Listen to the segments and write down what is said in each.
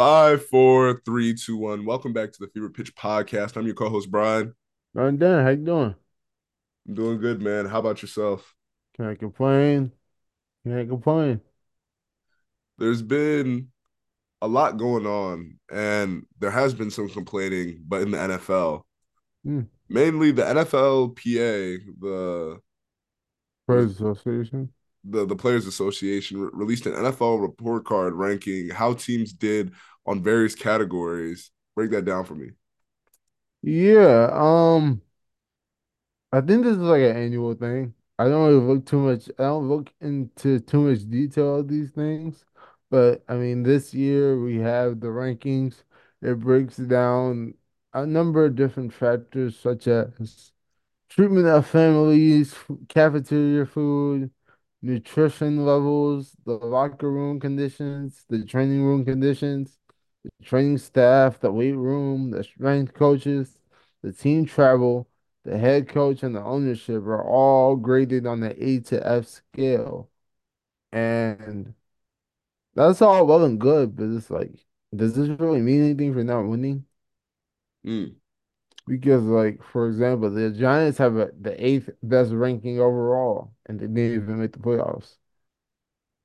Five, four, three, two, one. Welcome back to the Fever Pitch Podcast. I'm your co-host Brian. I'm done. How you doing? I'm doing good, man. How about yourself? Can't complain. Can't complain. There's been a lot going on, and there has been some complaining, but in the NFL, Hmm. mainly the NFLPA, the Players Association. the the Players Association re- released an NFL report card ranking how teams did on various categories. Break that down for me. Yeah. Um. I think this is like an annual thing. I don't really look too much. I don't look into too much detail of these things, but I mean, this year we have the rankings. It breaks down a number of different factors, such as treatment of families, cafeteria food, nutrition levels, the locker room conditions, the training room conditions, the training staff, the weight room, the strength coaches, the team travel, the head coach, and the ownership are all graded on the A to F scale. And that's all well and good, but it's like, does this really mean anything for not winning? Mm. Because, like, for example, the Giants have a, the eighth best ranking overall, and they didn't even make the playoffs.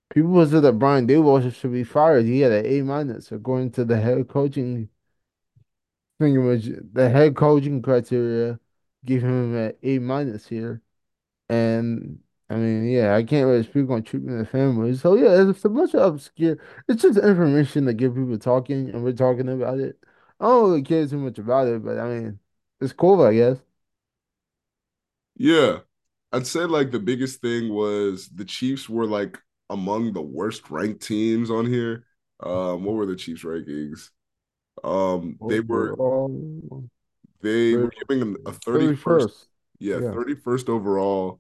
People said that Brian Daboll should be fired. He had an A minus according to the head coaching thing, which the head coaching criteria gave him an A minus here. And I mean, yeah, I can't really speak on treatment of families. So yeah, it's a bunch of obscure. It's just information to get people talking, and we're talking about it. I don't really care too much about it, but I mean, it's cool, I guess. Yeah. I'd say like the biggest thing was the Chiefs were like among the worst ranked teams on here. Um, what were the Chiefs rankings? Um, they were they were giving them a 31st, 31st. yeah, Yeah. 31st overall.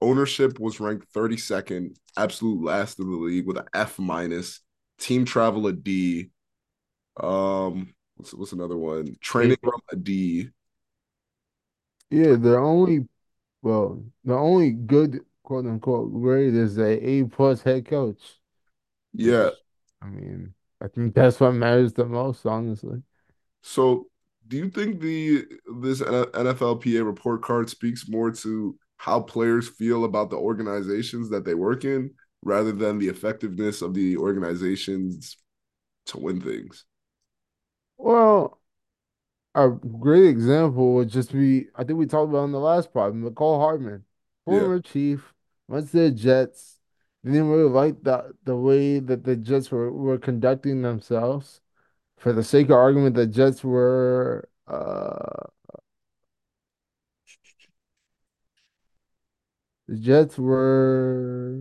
Ownership was ranked 32nd, absolute last in the league with an F minus. Team travel a D. Um, what's what's another one? Training room a D. Yeah, the only well, the only good quote unquote grade is a A plus head coach, Yeah. I mean, I think that's what matters the most, honestly. So, do you think the this NFLPA report card speaks more to how players feel about the organizations that they work in rather than the effectiveness of the organizations to win things? Well, a great example would just be I think we talked about in the last part, Mecole Hardman, Yeah. former Chief, to the Jets. Didn't really like the the way that the Jets were, were conducting themselves. For the sake of argument, the Jets were uh the Jets were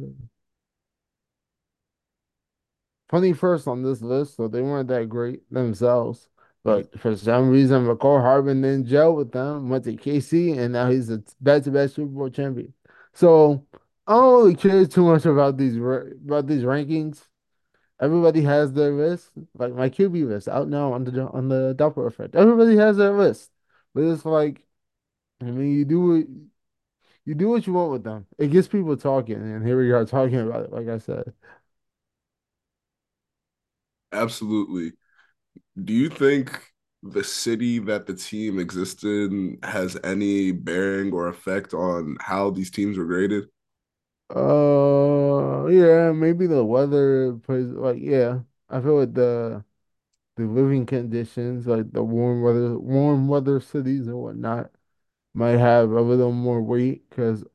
21st on this list, so they weren't that great themselves. But for some reason, Mecole Hardman didn't gel with them, went to KC, and now he's a back-to-back Super Bowl champion. So I don't really care too much about these about these rankings. Everybody has their list, like my QB list out now on the on the Doppler effect. Everybody has their list, but it's like I mean, you do what you do what you want with them. It gets people talking, and here we are talking about it. Like I said. Absolutely. Do you think the city that the team existed in has any bearing or effect on how these teams were graded? Uh, yeah, maybe the weather plays like yeah. I feel like the the living conditions, like the warm weather, warm weather cities and whatnot, might have a little more weight because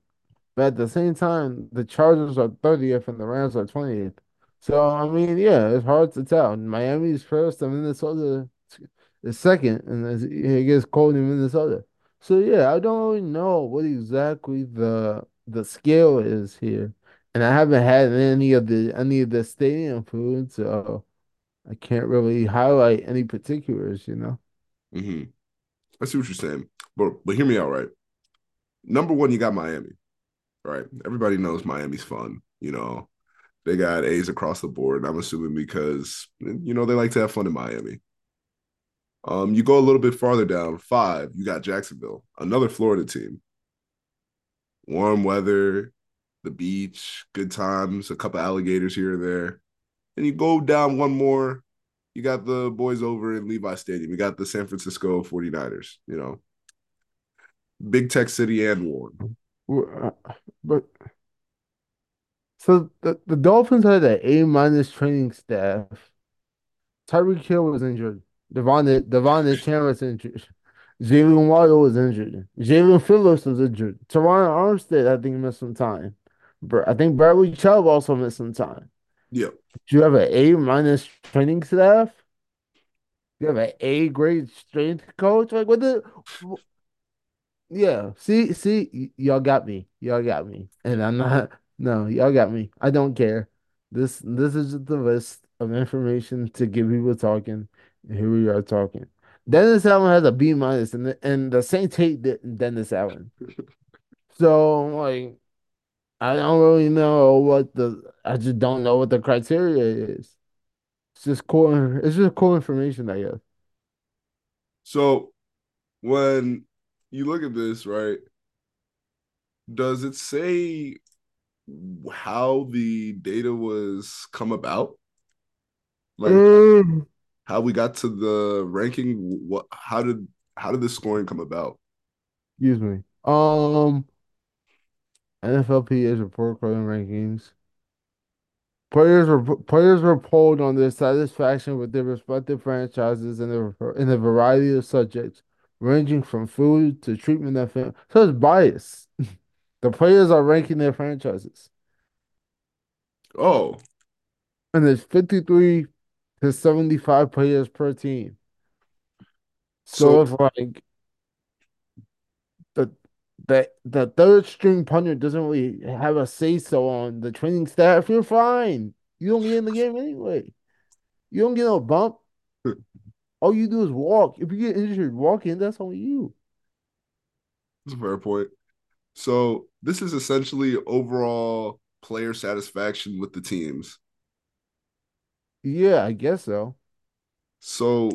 but at the same time, the Chargers are 30th and the Rams are 20th. So, I mean, yeah, it's hard to tell. Miami's first and Minnesota is second, and it gets cold in Minnesota. So, yeah, I don't really know what exactly the the scale is here. And I haven't had any of the any of the stadium food, so I can't really highlight any particulars, you know? hmm I see what you're saying, but but hear me out, right? Number one, you got Miami, right? Everybody knows Miami's fun. You know, they got A's across the board. I'm assuming because you know they like to have fun in Miami. Um, you go a little bit farther down, five, you got Jacksonville, another Florida team. Warm weather, the beach, good times, a couple alligators here or there. And you go down one more, You got the boys over in Levi Stadium. You got the San Francisco 49ers, you know, Big Tech City and Warren. Uh, but so the, the Dolphins had an A minus training staff. Tyreek Hill was injured. Devon Devon was injured. Jaylen Waddle was injured. Jaelan Phillips was injured. Terron Armstead, I think, missed some time. I think Bradley Chubb also missed some time. Yep. Do you have an A minus training staff? You have an A grade strength coach? Like what the Yeah, see, see, y'all got me. Y'all got me. And I'm not no, y'all got me. I don't care. This this is just the list of information to get people talking. And here we are talking. Dennis Allen has a B minus and the and the Saints hate Dennis Allen. So like I don't really know what the I just don't know what the criteria is. It's just cool it's just cool information, I guess. So when you look at this, right? Does it say how the data was come about? Like mm. How we got to the ranking? What? How did how did the scoring come about? Excuse me. Um, NFLPA report card rankings. Players were players were polled on their satisfaction with their respective franchises and a in a variety of subjects, ranging from food to treatment and family. So it's bias. the players are ranking their franchises. Oh. And there's 53 to 75 players per team. So, so if like the the the third string punter doesn't really have a say so on the training staff, you're fine. You don't get in the game anyway. You don't get no bump. All you do is walk. If you get injured walking, that's on you. That's a fair point. So this is essentially overall player satisfaction with the teams. Yeah, I guess so. So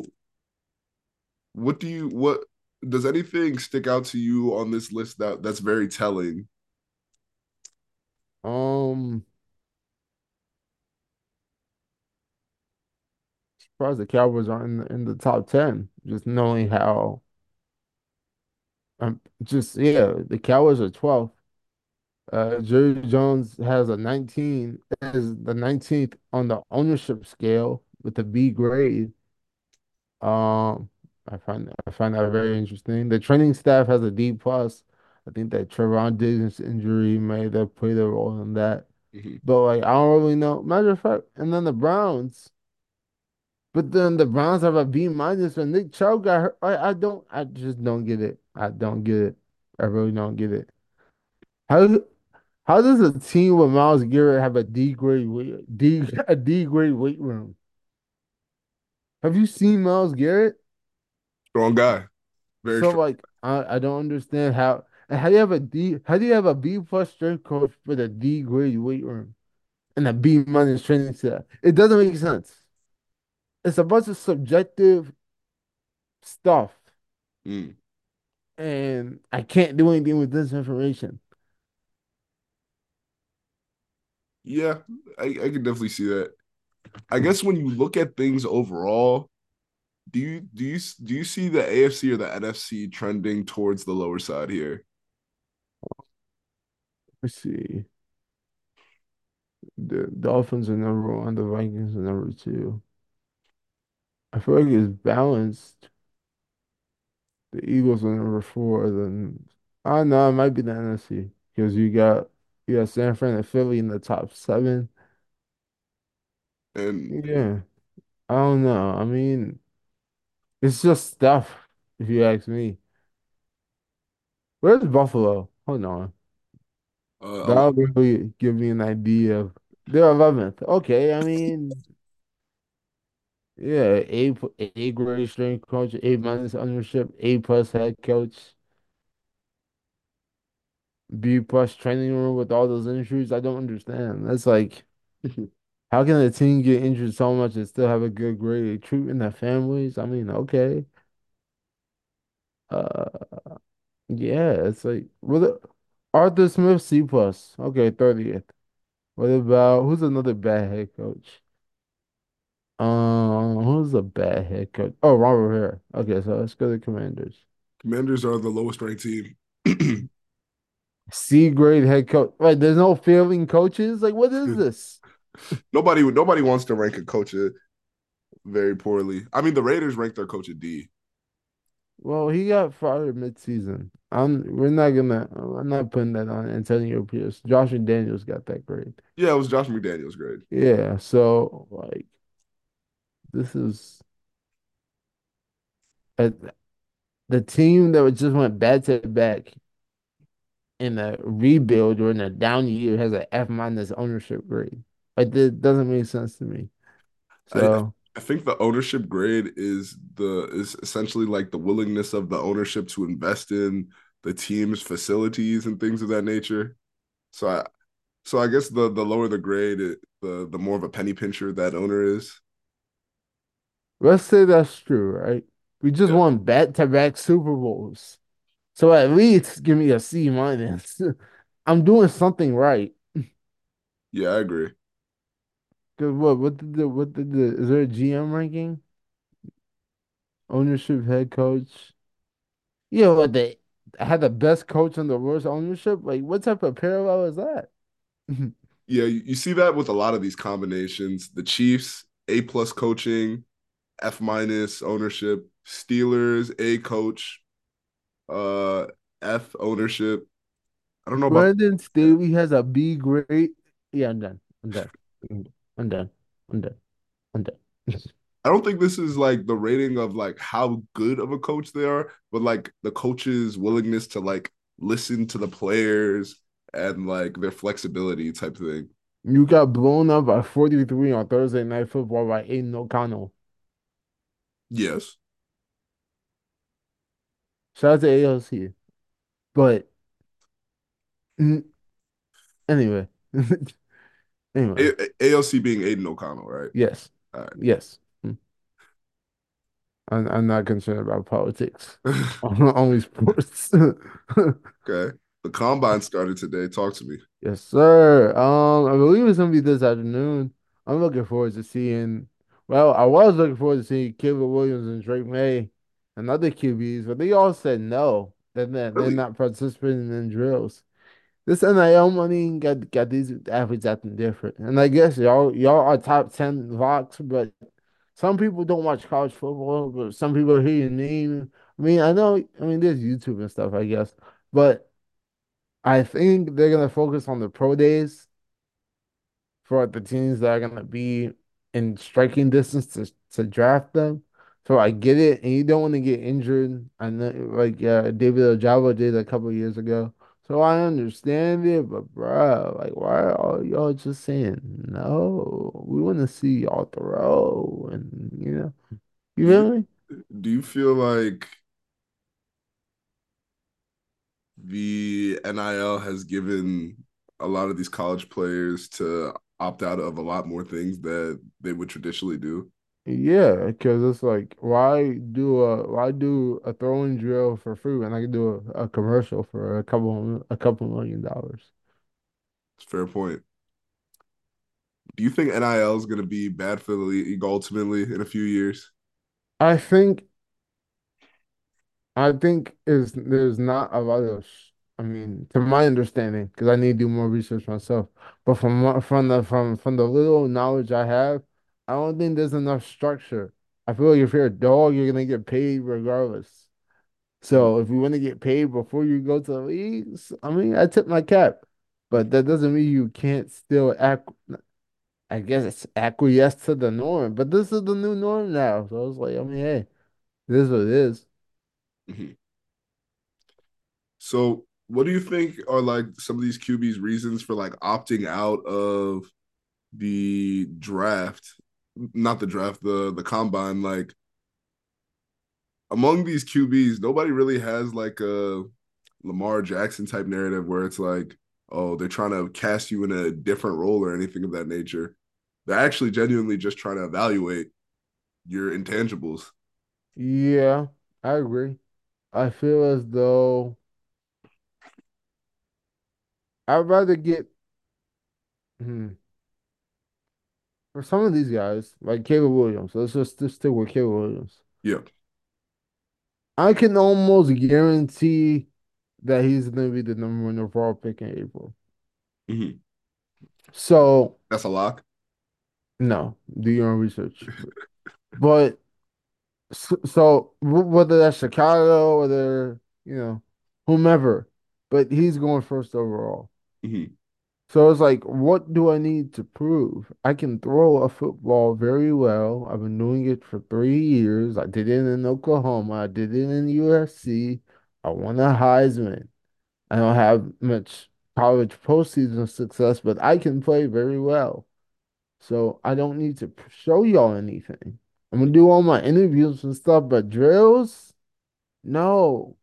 what do you what does anything stick out to you on this list that that's very telling? Um surprised the Cowboys aren't in the, in the top 10, just knowing how um just yeah, the Cowboys are 12th. Uh, Jerry Jones has a 19, is the 19th on the ownership scale with a B grade. Um, I find I find that very interesting. The training staff has a D plus. I think that Trevon Diggs' injury may have played a role in that. Mm-hmm. But like I don't really know. Matter of fact, and then the Browns. But then the Browns have a B minus when Nick Chubb got hurt. I, I don't I just don't get it. I don't get it. I really don't get it. How how does a team with Myles Garrett have a D grade weight D a D grade weight room? Have you seen Myles Garrett? Strong guy. Very so strong. like I, I don't understand how and how do you have a D how do you have a B plus strength coach for the D grade weight room and a B minus training staff? It doesn't make sense. It's a bunch of subjective stuff. Mm. And I can't do anything with this information. Yeah, I, I can definitely see that. I guess when you look at things overall, do you do you do you see the AFC or the NFC trending towards the lower side here? Let's see. The Dolphins are number one, the Vikings are number two. I feel like it's balanced. The Eagles are number four, then I oh, know it might be the NFC because you got you got San Fran and Philly in the top seven. And yeah, I don't know. I mean, it's just stuff, if you ask me. Where's Buffalo? Hold on. Uh, That'll really give me an idea of they're 11th. Okay, I mean, yeah, A A grade strength coach, A minus ownership, A plus head coach. B plus training room with all those injuries. I don't understand. That's like, how can a team get injured so much and still have a good grade? Treating their families. I mean, okay. Uh, yeah, it's like what Arthur Smith C plus. Okay, 30th. What about who's another bad head coach? Um, who's a bad head coach? Oh, Ron Rivera. Okay, so let's go to Commanders. Commanders are the lowest ranked team. C grade head coach. Right, there's no failing coaches. Like, what is this? nobody nobody wants to rank a coach uh, very poorly. I mean, the Raiders ranked their coach a D. Well, he got fired mid-season. I'm. We're not gonna. I'm not putting that on Antonio Pierce. Josh McDaniels got that grade. Yeah, it was Josh McDaniels' grade. Yeah. So like, this is the team that just went back to back in a rebuild or in a down year has an F minus ownership grade. Like that doesn't make sense to me. I, I think the ownership grade is the is essentially like the willingness of the ownership to invest in the team's facilities and things of that nature. So I so I guess the the lower the grade, it, the the more of a penny pincher that owner is. Let's say that's true, right? We just yeah. won back to back Super Bowls. So at least give me a C minus. I'm doing something right. Yeah, I agree. Cause what what did the what did the is there a GM ranking? Ownership head coach. Yeah, what they had the best coach and the worst ownership? Like what type of parallel is that? yeah, you, you see that with a lot of these combinations. The Chiefs, A plus coaching, F minus ownership, Steelers, A coach, uh F ownership. I don't know Brandon about Staley has a B grade. Yeah, I'm done. I'm done. I'm done. I'm done. I'm done. I don't think this is like the rating of like how good of a coach they are, but like the coach's willingness to like listen to the players and like their flexibility type thing. You got blown up by 43 on Thursday night football by Aidan O'Connell. Yes. Shout out to AOC. But anyway. anyway. A- AOC being Aidan O'Connell, right? Yes. Yes. Hmm. I'm, I'm not concerned about politics. Only sports. okay. The combine started today. Talk to me. Yes, sir. Um, I believe it's gonna be this afternoon. I'm looking forward to seeing. Well, I was looking forward to seeing Caleb Williams and Drake Maye and other QBs, but they all said no. They're not, really? they're not participating in drills. This NIL money got got these athletes acting different, and I guess y'all y'all are top ten locks, but some people don't watch college football, but some people are hearing me. I mean, I know. I mean, there's YouTube and stuff, I guess, but I think they're gonna focus on the pro days for the teams that are gonna be in striking distance to, to draft them. So I get it, and you don't want to get injured. I know, like uh, David Ojabo did a couple years ago. So I understand it, but bro, like, why are y'all just saying no? We want to see y'all throw, and you know, you feel me? Do you feel like the NIL has given a lot of these college players to opt out of a lot more things that they would traditionally do. Yeah, because it's like, why do a why do a throwing drill for free when I can do a, a commercial for a couple a couple million dollars? It's fair point. Do you think NIL is going to be bad for the league ultimately in a few years? I think I think is there's not a lot of I mean, to my understanding, because I need to do more research myself. But from from the from from the little knowledge I have, I don't think there's enough structure. I feel like if you're a dog, you're gonna get paid regardless. So if you want to get paid before you go to the leagues, I mean, I tip my cap, but that doesn't mean you can't still act. I guess it's acquiesce to the norm, but this is the new norm now. So I was like, I mean, hey, this is what it is. Mm-hmm. So what do you think are like some of these QBs' reasons for like opting out of the draft? Not the draft, the the combine. Like among these QBs, nobody really has like a Lamar Jackson type narrative where it's like, oh, they're trying to cast you in a different role or anything of that nature. They're actually genuinely just trying to evaluate your intangibles. Yeah, I agree. I feel as though I'd rather get. Hmm. For some of these guys, like Caleb Williams, let's just, just stick with Caleb Williams. Yeah. I can almost guarantee that he's going to be the number one overall pick in April. hmm So, That's a lock. no, do your own research. But so, so whether that's Chicago, whether, you know, whomever, but he's going first overall. hmm So it's like, what do I need to prove? I can throw a football very well. I've been doing it for three years. I did it in Oklahoma. I did it in USC. I won a Heisman. I don't have much college postseason success, but I can play very well. So I don't need to show y'all anything. I'm gonna do all my interviews and stuff, but drills, no.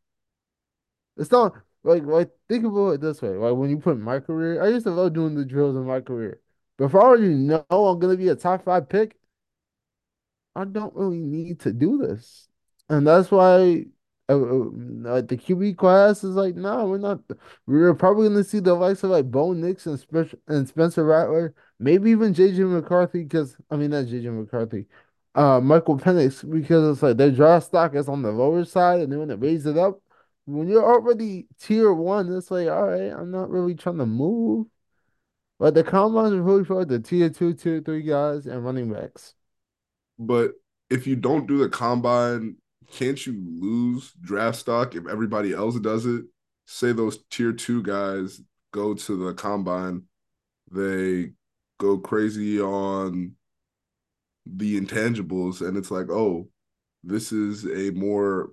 It's not like like think about it this way. Like when you put my career, I used to love doing the drills in my career. But if I already know I'm gonna be a top five pick, I don't really need to do this. And that's why uh, uh, the QB class is like, no, we're not. We're probably going to see the likes of like Bo Nix and, Spe- and Spencer Rattler, maybe even JJ McCarthy, because I mean, not JJ McCarthy, uh, Michael Penix, because it's like their draft stock is on the lower side and they want to raise it up. When you're already tier one, it's like, all right, I'm not really trying to move. But the combine is really for the tier two, tier three guys and running backs. But if you don't do the combine, can't you lose draft stock if everybody else does it? Say those tier two guys go to the combine, they go crazy on the intangibles, and it's like, oh, this is a more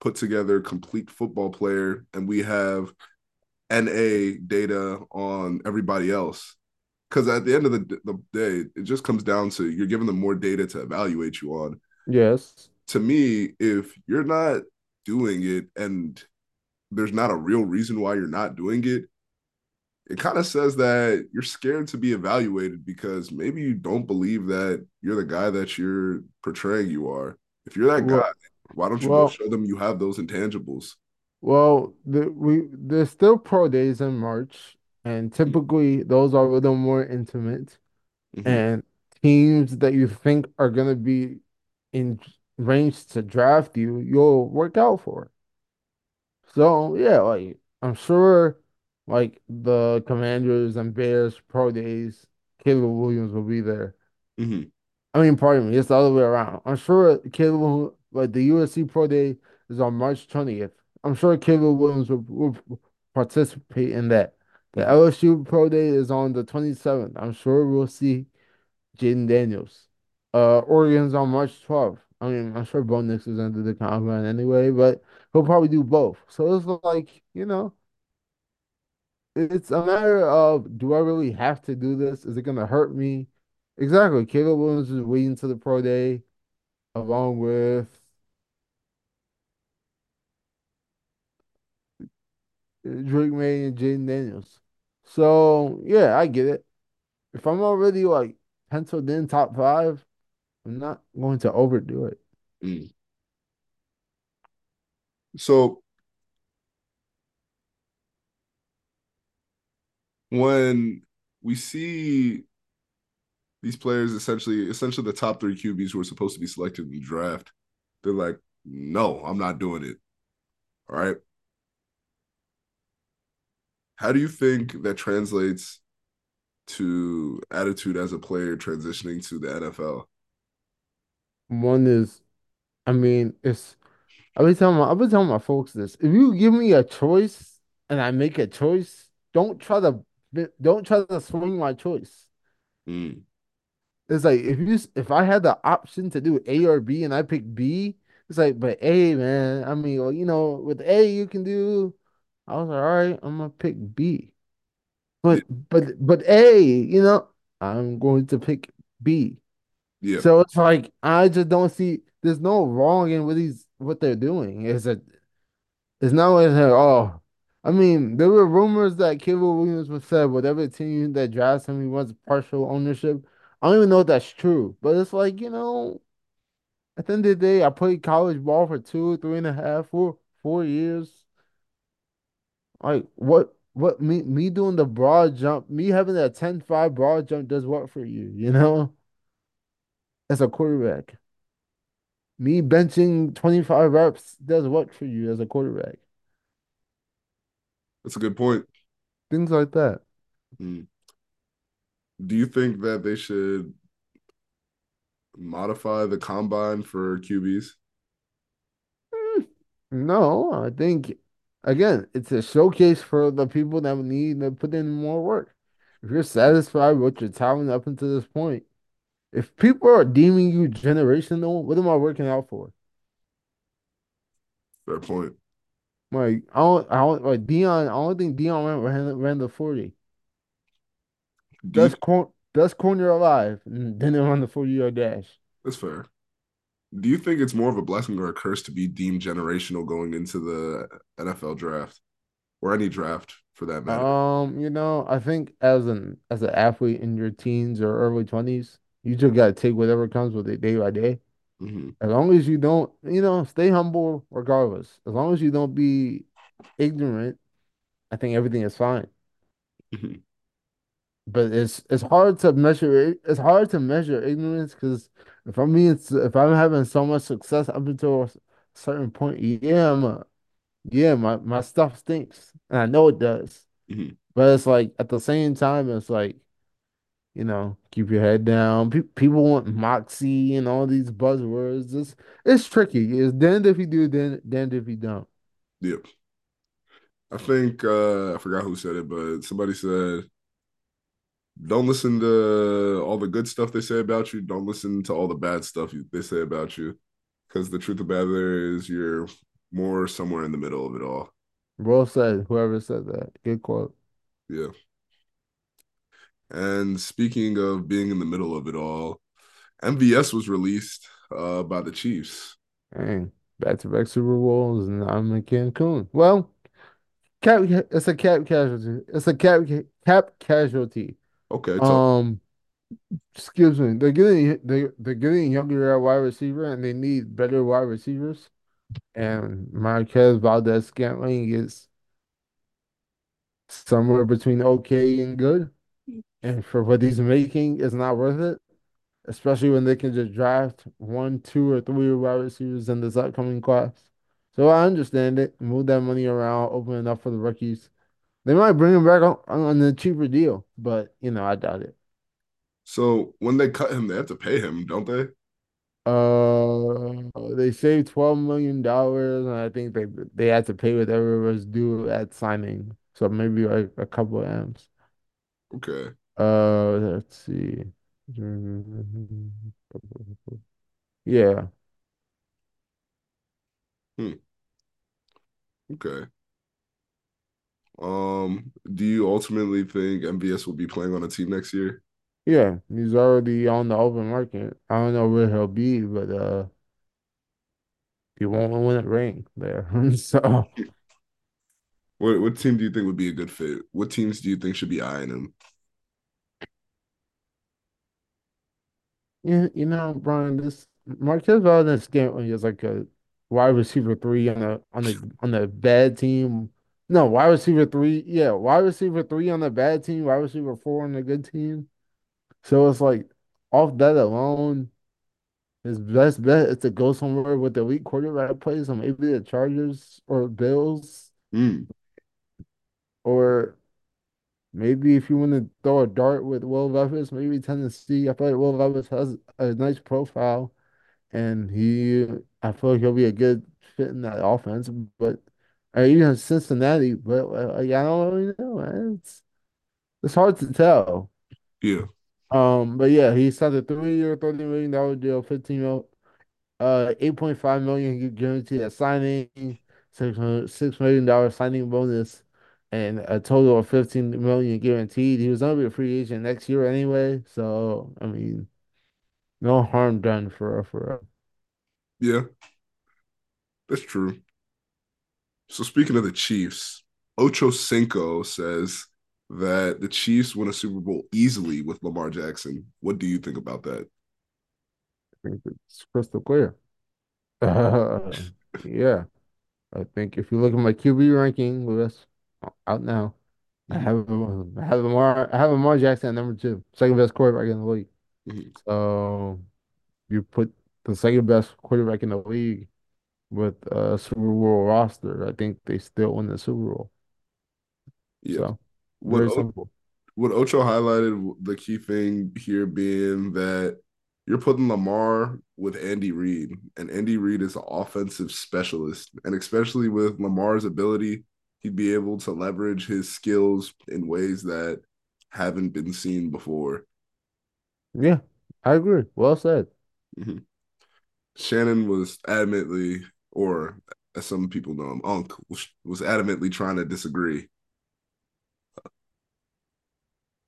put together, complete football player, and we have NA data on everybody else. Because at the end of the, the day, it just comes down to you're giving them more data to evaluate you on. Yes. To me, if you're not doing it and there's not a real reason why you're not doing it, it kind of says that you're scared to be evaluated because maybe you don't believe that you're the guy that you're portraying you are. If you're that guy, why don't you go well, show them you have those intangibles? Well, the, we there's still pro days in March, and typically those are a little more intimate. Mm-hmm. And teams that you think are gonna be in range to draft you, you'll work out for. So yeah, like I'm sure, like the Commanders and Bears pro days, Caleb Williams will be there. Mm-hmm. I mean, pardon me, it's the other way around. I'm sure Caleb, will- like the USC Pro Day is on March 20th. I'm sure Caleb Williams will, will participate in that. The. LSU Pro Day is on the 27th. I'm sure we'll see Jayden Daniels. Uh, Oregon's on March 12th. I mean, I'm sure Bo Nix is under the combine anyway, but he'll probably do both. So it's like, you know, it's a matter of do I really have to do this? Is it gonna hurt me? Exactly. Caleb Williams is waiting to the pro day along with Drake Maye and Jayden Daniels. So yeah, I get it. If I'm already like penciled in top five, I'm not going to overdo it. Mm. So when we see these players essentially essentially the top three QBs who are supposed to be selected in the draft, they're like, no, I'm not doing it. All right. How do you think that translates to attitude as a player transitioning to the NFL? One is, I mean, it's I've been telling my I've been telling my folks this. If you give me a choice and I make a choice, don't try to don't try to swing my choice. Mm. It's like if you if I had the option to do A or B and I pick B, it's like, but A, man. I mean, well, you know, with A you can do. I was like, all right, I'm gonna pick B. But but but A, you know, I'm going to pick B. Yeah. So it's like I just don't see. There's no wrong in what he's what they're doing. It's a it's not like oh. I mean, there were rumors that Caleb Williams was said whatever team that drafts him, he wants partial ownership. I don't even know if that's true, but it's like, you know, at the end of the day, I played college ball for two, three and a half, four, four years. Like what what me me doing the broad jump, me having that ten five broad jump does what for you, you know? as a quarterback. Me benching 25 reps does what for you as a quarterback? That's a good point. Things like that. Hmm. Do you think that they should modify the combine for QBs? Mm, No, I think again, it's a showcase for the people that need to put in more work. If you're satisfied with your talent up until this point, if people are deeming you generational, what am I working out for? Fair point. Like I don't, I don't like Deion. I don't think Deion ran, ran, ran the 40. Best cor best corner alive, and then run the 40 yard dash. that's fair. Do you think it's more of a blessing or a curse to be deemed generational going into the NFL draft or any draft for that matter? Um, you know, I think as an as an athlete in your teens or early 20s, you just gotta take whatever comes with it day by day. hmm As long as you don't, you know, stay humble regardless. As long as you don't be ignorant, I think everything is fine. hmm But it's it's hard to measure it. It's hard to measure ignorance because if I'm being, if I'm having so much success up until a certain point, yeah, I'm a, yeah, my my stuff stinks, and I know it does. hmm But it's like at the same time, it's like you know, keep your head down. Pe people want moxie and all these buzzwords. It's it's tricky. It's damned if you do, then damned if you don't. Yep. I think uh, I forgot who said it, but somebody said, "Don't listen to all the good stuff they say about you. Don't listen to all the bad stuff you, they say about you, because the truth of the matter you're more somewhere in the middle of it all." Well said. Whoever said that, good quote. Yeah. And speaking of being in the middle of it all, MVS was released uh, by the Chiefs. Dang, back to back Super Bowls, and I'm in Cancun. Well. Cap, it's a cap casualty. It's a cap cap casualty. Okay. Um, excuse me. They're getting they they're getting younger at wide receiver, and they need better wide receivers. And Marquez Valdes Scantling is somewhere between okay and good. And for what he's making, it's not worth it. Especially when they can just draft one, two, or three wide receivers in this upcoming class. So I understand it. Move that money around, open it up for the rookies. They might bring him back on, on a cheaper deal, but you know, I doubt it. So when they cut him, they have to pay him, don't they? Uh, they saved twelve million dollars, and I think they they had to pay whatever was due at signing. So maybe like a couple of M's. Okay. Uh, let's see. Yeah, Hmm. Okay. Um, do you ultimately think MVS will be playing on a team next year? yeah, he's already on the open market. I don't know where he'll be, but uh, he won't win a ring there. So. What what team do you think would be a good fit? What teams do you think should be eyeing him? Yeah, you know, Brian, this Marquez Valdes Scantling is like a wide receiver three on a on the on the bad team. No, wide receiver three. Yeah, wide receiver three on the bad team, wide receiver four on the good team. So it's like off that alone, his best bet is to go somewhere with the elite quarterback plays, so maybe the Chargers or Bills, Hmm. or maybe if you want to throw a dart with Will Levis, maybe Tennessee. I feel like Will Levis has a nice profile. and he, I feel like he'll be a good fit in that offense. But uh, even Cincinnati, but uh, I don't really know. It's it's hard to tell. Yeah. Um, but yeah, he signed a three-year, thirty million dollar deal, fifteen mil, uh, eight point five million guaranteed at signing, six million dollars signing bonus, and a total of fifteen million guaranteed. He was gonna be a free agent next year anyway, so I mean, no harm done for a for. a. Yeah, that's true. So speaking of the Chiefs, Ocho Cinco says that the Chiefs win a Super Bowl easily with Lamar Jackson. What do you think about that? I think it's crystal clear. Uh, yeah, I think if you look at my QB ranking list out now, I have I have Lamar I have Lamar Jackson at number two, second best quarterback in the league. mhm. So you put the second best quarterback in the league with a Super Bowl roster, I think they still win the Super Bowl. Yeah. So What very simple. what Ocho highlighted the key thing here being that you're putting Lamar with Andy Reid, and Andy Reid is an offensive specialist, and especially with Lamar's ability, he'd be able to leverage his skills in ways that haven't been seen before. Yeah, I agree. Well said. Mhm. Shannon was adamantly, or as some people know him, Unc was, adamantly trying to disagree.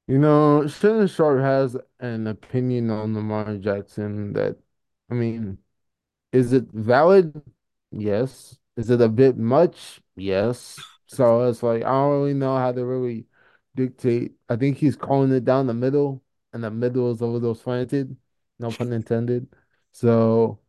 You know, Shannon Sharpe has an opinion on Lamar Jackson that, I mean, is it valid? Yes. Is it a bit much? Yes. So it's like I don't really know how to really dictate. I think he's calling it down the middle, and the middle is a little slanted, no pun intended. So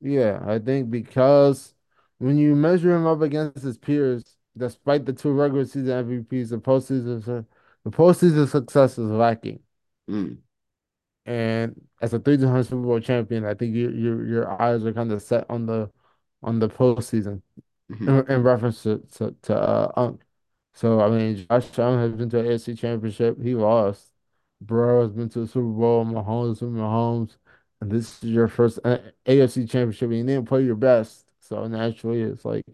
yeah, I think because when you measure him up against his peers, despite the two regular season MVPs, the postseason the postseason success is lacking. Mm, And as a three-time Super Bowl champion, I think your your your eyes are kind of set on the on the postseason mhm, in, in reference to to, to uh, Unk. So I mean, Josh Allen has been to an AFC Championship. He lost. Burrow has been to the Super Bowl. Mahomes Mahomes, and this is your first uh, AFC Championship. And you didn't play your best, so naturally, it's like,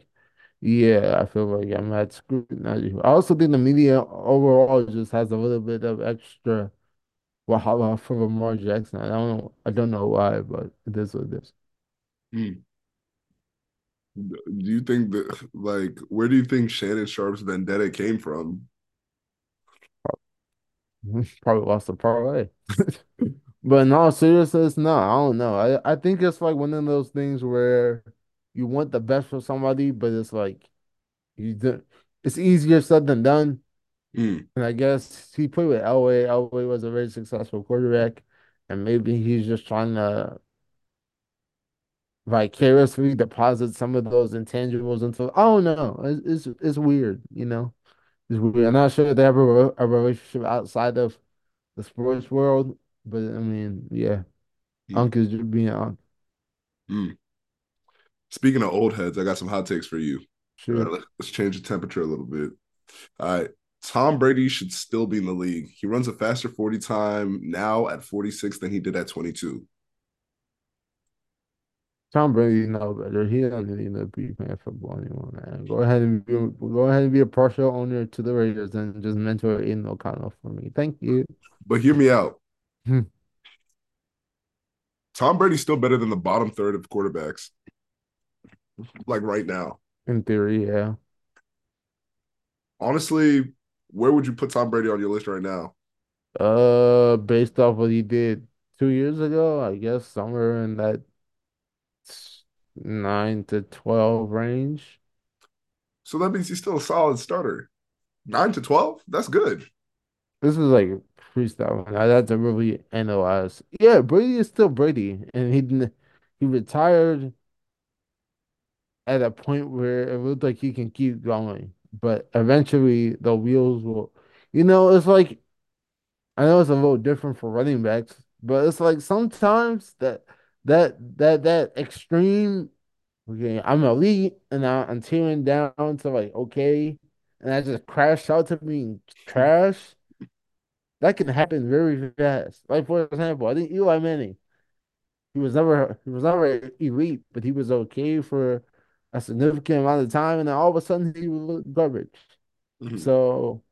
yeah, I feel like I'm at scrutinize you. I also think the media overall just has a little bit of extra wahala for Lamar Jackson. I don't know. I don't know why, but it is what it is. mm. Do you think that, like, where do you think Shannon Sharpe's vendetta came from? Probably lost the parlay. But in all seriousness, no, I don't know. I, I think it's like one of those things where you want the best for somebody, but it's like you do, it's easier said than done. Mm, And I guess he played with Elway. Elway was a very successful quarterback, and maybe he's just trying to vicariously deposit some of those intangibles into. Oh don't. It's it's, it's weird, you know. It's weird. I'm not sure if they have a, a relationship outside of the sports world, but I mean, yeah, mm, Unc is just being Unc. mm. Speaking of old heads, I got some hot takes for you. Right, let's change the temperature a little bit. All right. Tom Brady should still be in the league. He runs a faster 40 time now at 46 than he did at 22. Tom Brady know better. He doesn't need to be playing football anymore, man. Go ahead and be, go ahead and be a partial owner to the Raiders and just mentor Aidan O'Connell for me. Thank you. But hear me out. Hmm. Tom Brady's still better than the bottom third of quarterbacks, like right now. In theory, yeah. Honestly, where would you put Tom Brady on your list right now? Uh, based off what he did two years ago, I guess somewhere in that nine to twelve range. So that means he's still a solid starter. Nine to 12? That's good. This is like freestyle. I had to really analyze. Yeah, Brady is still Brady, and he he retired at a point where it looked like he can keep going, but eventually the wheels will. You know, it's like I know it's a little different for running backs, but it's like sometimes that that that that extreme. Okay, I'm elite, and I, I'm tearing down to like okay, and I just crash out to being trash. That can happen very fast. Like for example, I think Eli Manning. He was never he was never elite, but he was okay for a significant amount of time, and then all of a sudden he was garbage. Mhm. So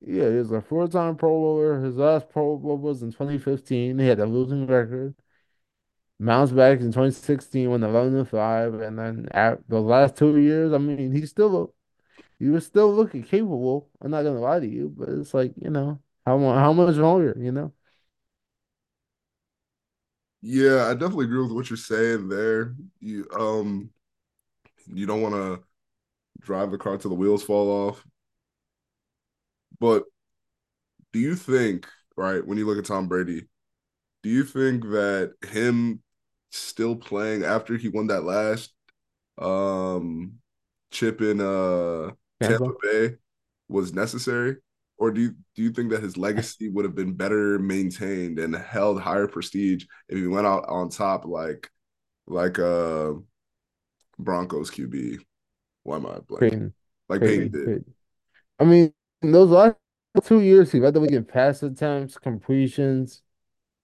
yeah, he was a four-time Pro Bowler. His last Pro Bowl was in 2015. He had a losing record. Bounced back in 2016, went 11 and 5, and then at the last two years, I mean, he's still he was still looking capable. I'm not gonna lie to you, but it's like you know how how much longer, you know? Yeah, I definitely agree with what you're saying there. You um you don't want to drive the car till the wheels fall off. But do you think, right, when you look at Tom Brady, do you think that him still playing after he won that last um chip in uh Tampa. Bay was necessary? or do you do you think that his legacy would have been better maintained and held higher prestige if he went out on top like like uh Broncos QB? Why am I blanking? Peyton, Like Peyton Peyton, did. I mean, those last two years, he led the league in pass attempts, completions,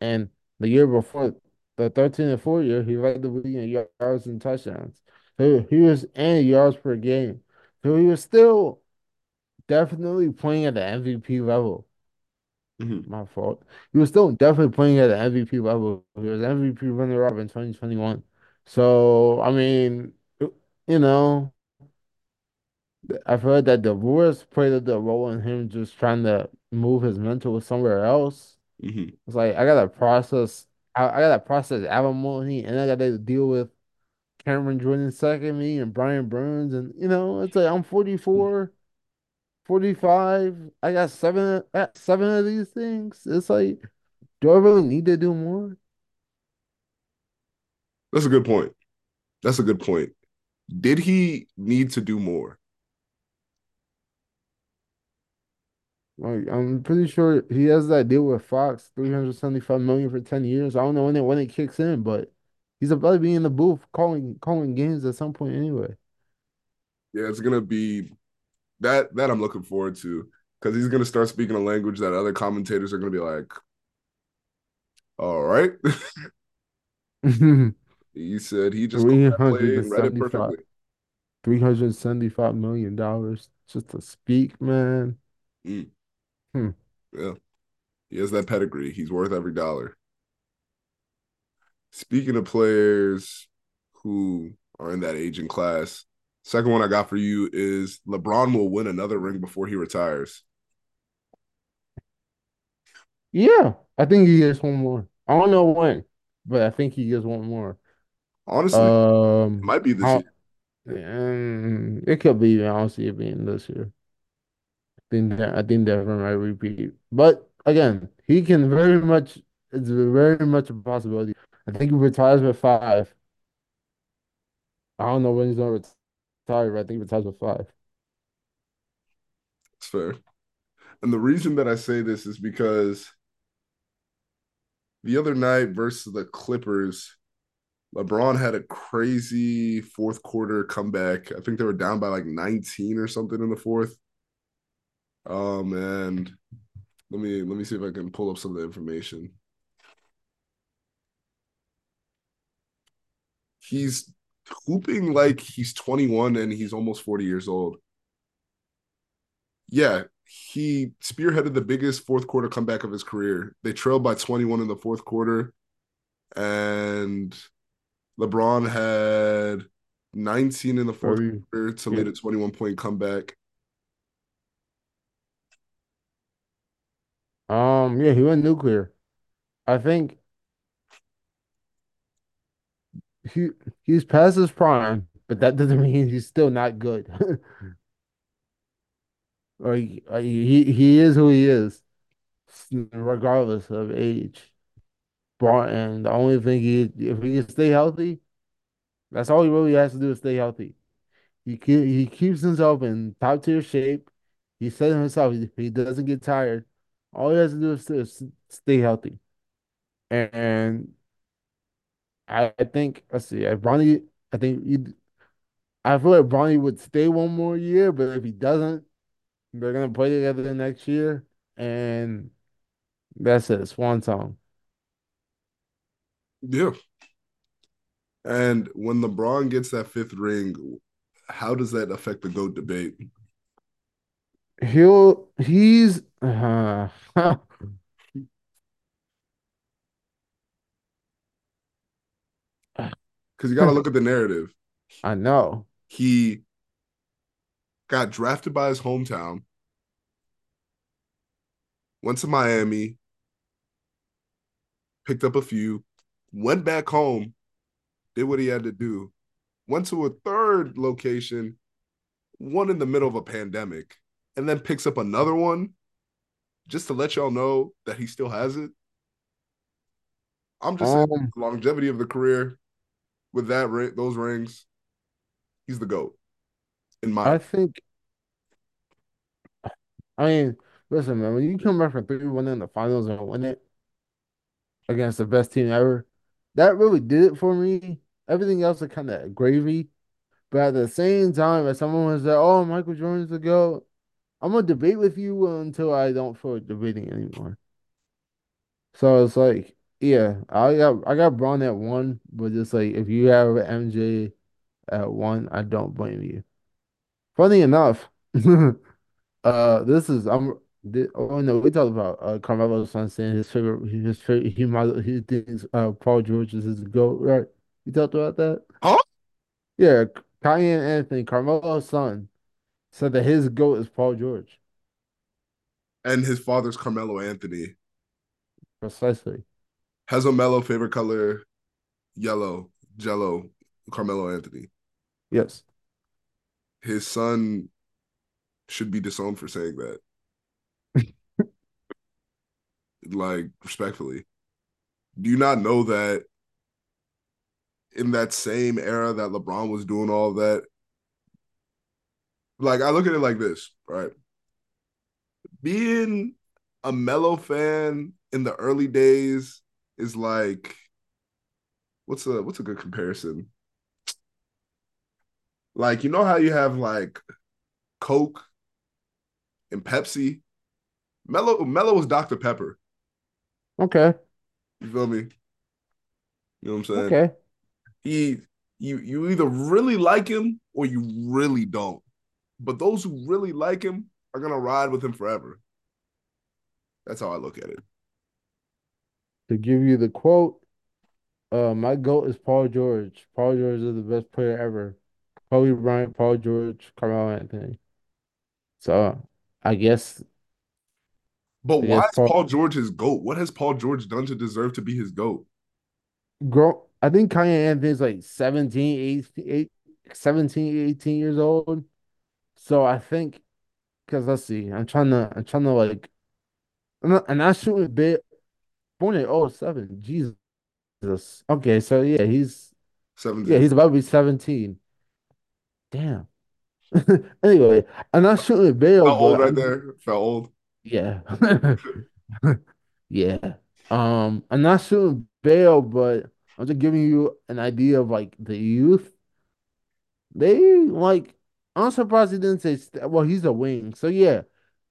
and the year before, the 13 and 4 year, he led the league in yards and touchdowns. So he was and yards per game. So he was still definitely playing at the MVP level. Mm-hmm. My fault. He was still definitely playing at the MVP level. He was MVP runner up in 2021. So, I mean, you know, I've heard that divorce played a role in him just trying to move his mental somewhere else. Mm-hmm. It's like I gotta process I, I gotta process alimony and I gotta deal with Cameron Jordan second me and Brian Burns and you know, it's like I'm 44, 45. I got seven uh, seven of these things. It's like, do I really need to do more? That's a good point. That's a good point. Did he need to do more? Like I'm pretty sure he has that deal with Fox, 375 million for 10 years. I don't know when it when it kicks in, but he's about to be in the booth calling calling games at some point anyway. Yeah, it's gonna be that that I'm looking forward to because he's gonna start speaking a language that other commentators are gonna be like, all right. he said he just called that play and read it 375 perfectly. 375 million dollars just to speak, man. Mm, Hmm. yeah, he has that pedigree. He's worth every dollar. Speaking of players who are in that age aging class, second one I got for you is LeBron will win another ring before he retires. Yeah, I think he gets one more. I don't know when, but I think he gets one more. Honestly, it Um, might be this year. how, um, it could be. I don't see it being this year. I think that I think Denver might repeat. But again, he can very much it's very much a possibility. I think he retires with five. I don't know when he's gonna retire, but I think he retires with five. It's fair. And the reason that I say this is because the other night versus the Clippers, LeBron had a crazy fourth quarter comeback. I think they were down by like 19 or something in the fourth. Um, and let me let me see if I can pull up some of the information. He's hooping like he's 21 and he's almost 40 years old. Yeah, he spearheaded the biggest fourth quarter comeback of his career. They trailed by 21 in the fourth quarter, and LeBron had 19 in the fourth quarter to yeah. lead a 21 point comeback. Um, yeah, he went nuclear. I think he he's past his prime, but that doesn't mean he's still not good. Uh, he he is who he is, regardless of age. And the only thing he if he can stay healthy, that's all he really has to do is stay healthy. He ke- he keeps himself in top tier shape. He said himself he, he doesn't get tired. All he has to do is, to stay healthy. And I, I think let's see, if Bronny, I think he, I feel like Bronny would stay one more year, but if he doesn't, they're gonna play together the next year, and that's it, swan song. Yeah. And when LeBron gets that fifth ring, how does that affect the GOAT debate? He'll he's uh, Because you got to look at the narrative. I know. He got drafted by his hometown, went to Miami, picked up a few, went back home, did what he had to do, went to a third location, one in the middle of a pandemic, and then picks up another one just to let y'all know that he still has it. I'm just saying Um, longevity of the career with that those rings, he's the goat in my. I think I mean Listen, man, when you come back from 3-1 in the finals and win it against the best team ever, that really did it for me. Everything else is kind of gravy. But at the same time, if someone was like, "Oh, Michael Jordan's the GOAT," I'm gonna debate with you until I don't feel like debating anymore. So it's like, yeah, I got I got Bron at one, but just like if you have MJ at one, I don't blame you. Funny enough, uh, this is I'm. thi- Oh no, we talked about uh Carmelo's son saying his favorite, his favorite, he might he thinks uh Paul George is his GOAT, right? You talked about that? Huh? Yeah, and Anthony, Carmelo's son, said that his GOAT is Paul George. And his father's Carmelo Anthony. Precisely. Has a mellow favorite color, yellow, jello, Carmelo Anthony. Yes. His son should be disowned for saying that. Like, respectfully. Do you not know that in that same era that LeBron was doing all that? Like, I look at it like this, right? Being a Melo fan in the early days is like what's a what's a good comparison? Like, you know how you have like Coke and Pepsi? Melo Melo was Dr. Pepper. Okay. You feel me? You know what I'm saying? Okay. He you you either really like him or you really don't. But those who really like him are gonna ride with him forever. That's how I look at it. To give you the quote, uh, my GOAT is Paul George. Paul George is the best player ever. Kobe Bryant, Paul George, Carmelo Anthony. So I guess But I why guess is Paul Paul George his GOAT? What has Paul George done to deserve to be his GOAT? grow I think Kiyan Anthony's like 17, 18, 17, 18 years old. So I think because let's see, I'm trying to I'm trying to like I'm not, and I shooting a bit born in oh 07. Jesus. Okay, so yeah, he's yeah, 17. he's about to be 17. Damn. Anyway, I'm not shooting bail, Felt old right I'm there. Felt old. yeah. Yeah. Um, I'm not shooting bail, but I'm just giving you an idea of like the youth. They like I'm surprised he didn't say well, he's a wing. So yeah,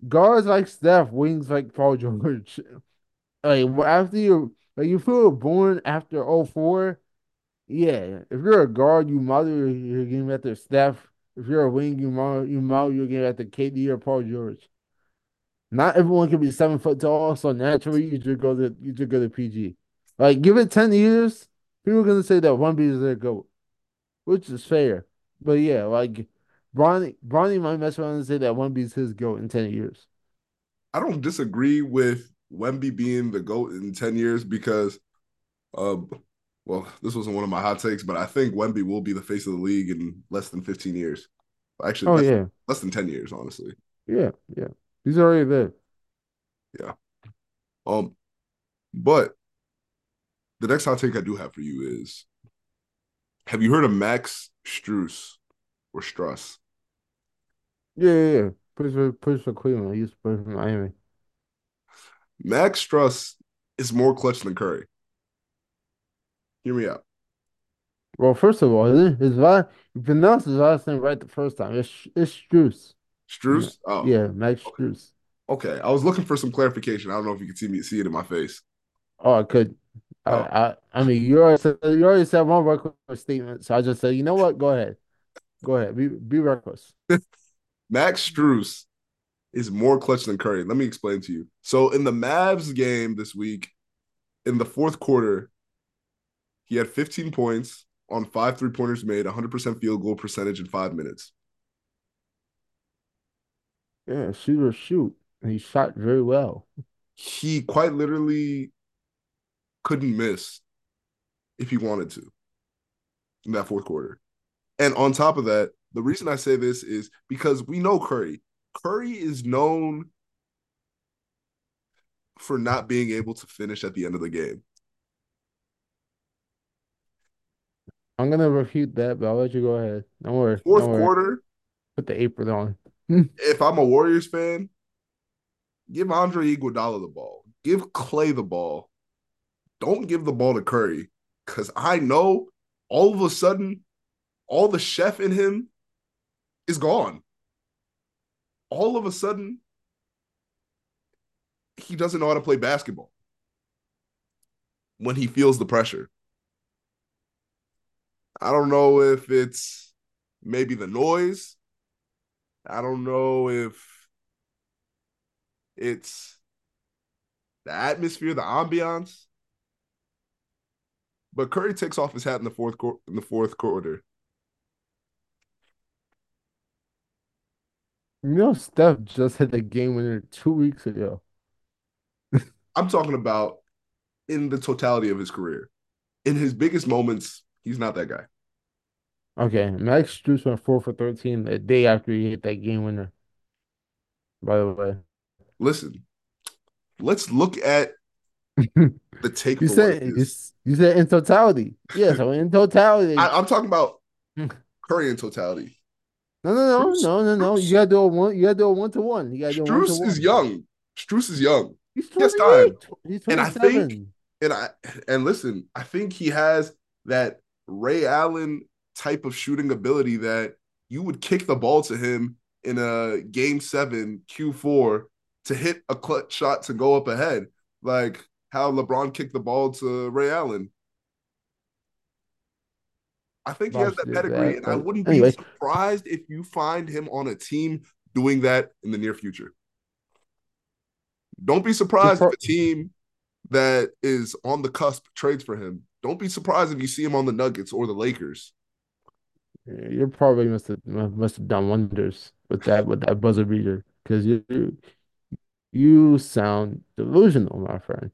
guards like Steph, wings like Paul George. Like after you like you were born after 04, yeah. If you're a guard, you mother you're getting after Steph. If you're a wing, you mother you mother you're getting after KD or Paul George. Not everyone can be seven foot tall, so naturally you just go to you should go to PG. Like give it ten years, people are gonna say that Wemby is their goat, which is fair. But yeah, like Bronny Bronny might mess around and say that Wemby's his goat in ten years. I don't disagree with Wemby being the GOAT in 10 years because uh well, this wasn't one of my hot takes, but I think Wemby will be the face of the league in less than 15 years. Actually, Oh less, yeah, less than 10 years, honestly. yeah, yeah. He's already there. Yeah. Um, but the next hot take I do have for you is have you heard of Max Struess or Struss? Yeah, yeah, yeah. Push for push for Cleveland. He used to play for Miami. Max Struss is more clutch than Curry. Hear me out. Well, first of all, his last you pronounced his last name right the first time. It's it's Strus. Struess? Oh, Yeah, Max okay. Strus. Okay. I was looking for some clarification. I don't know if you can see me see it in my face. Oh, I could. I, Oh, I, I mean, you already said you already said one reckless statement, so I just said, you know what? Go ahead, go ahead, be be reckless. Max Struess is more clutch than Curry. Let me explain to you. So in the Mavs game this week, in the fourth quarter, he had 15 points on five three pointers made, 100% field goal percentage in five minutes. Yeah, shoot or shoot. And he shot very well. He quite literally couldn't miss if he wanted to in that fourth quarter. And on top of that, the reason I say this is because we know Curry. Curry is known for not being able to finish at the end of the game. I'm gonna refute that, but I'll let you go ahead. Don't worry, Fourth don't worry. quarter, Put the apron on. if I'm a Warriors fan, Give Andre Iguodala the ball. Give Clay the ball. Don't give the ball to Curry because I know all of a sudden all the chef in him is gone. All of a sudden, he doesn't know how to play basketball when he feels the pressure. I don't know if it's maybe the noise. I don't know if it's the atmosphere, the ambiance. But Curry takes off his hat in the fourth quarter. in the fourth quarter. You know, Steph just hit the game winner two weeks ago. I'm talking about in the totality of his career. In his biggest moments, he's not that guy. Okay, Max Strus went four for thirteen the day after he hit that game winner. By the way, listen, let's look at the take. you said you, you, said in totality. Yeah, so in totality, I, am talking about Curry in totality. No, no, no, Strus, no, no, no. You gotta do a one. You gotta do a one to one. You gotta do Strus one-to-one. is young. Strus is young. He's time. He's and I think, and I and listen, I think he has that Ray Allen type of shooting ability that you would kick the ball to him in a game seven Q4 to hit a clutch shot to go up ahead, like how LeBron kicked the ball to Ray Allen. I think he has that pedigree, that, and I wouldn't anyway. be surprised if you find him on a team doing that in the near future. Don't be surprised if a team that is on the cusp trades for him. Don't be surprised if you see him on the Nuggets or the Lakers. You're probably must have must have done wonders with that with that buzzer beater because you you sound delusional, my friend.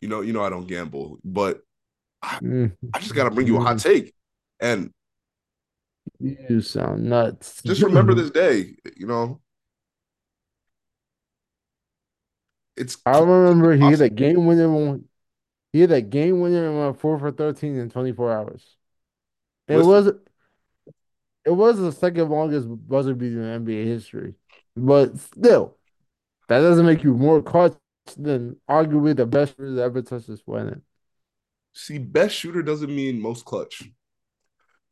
You know, you know I don't gamble, but I, mm. I just got to bring you a hot take, and you sound nuts. Just remember this day, you know. It's I remember he had a game winner. He had a game winner and went four for thirteen in twenty four hours. It Listen, was it was the second longest buzzer beater in NBA history, but still, that doesn't make you more clutch than arguably the best shooter that ever touched this planet. See, best shooter doesn't mean most clutch.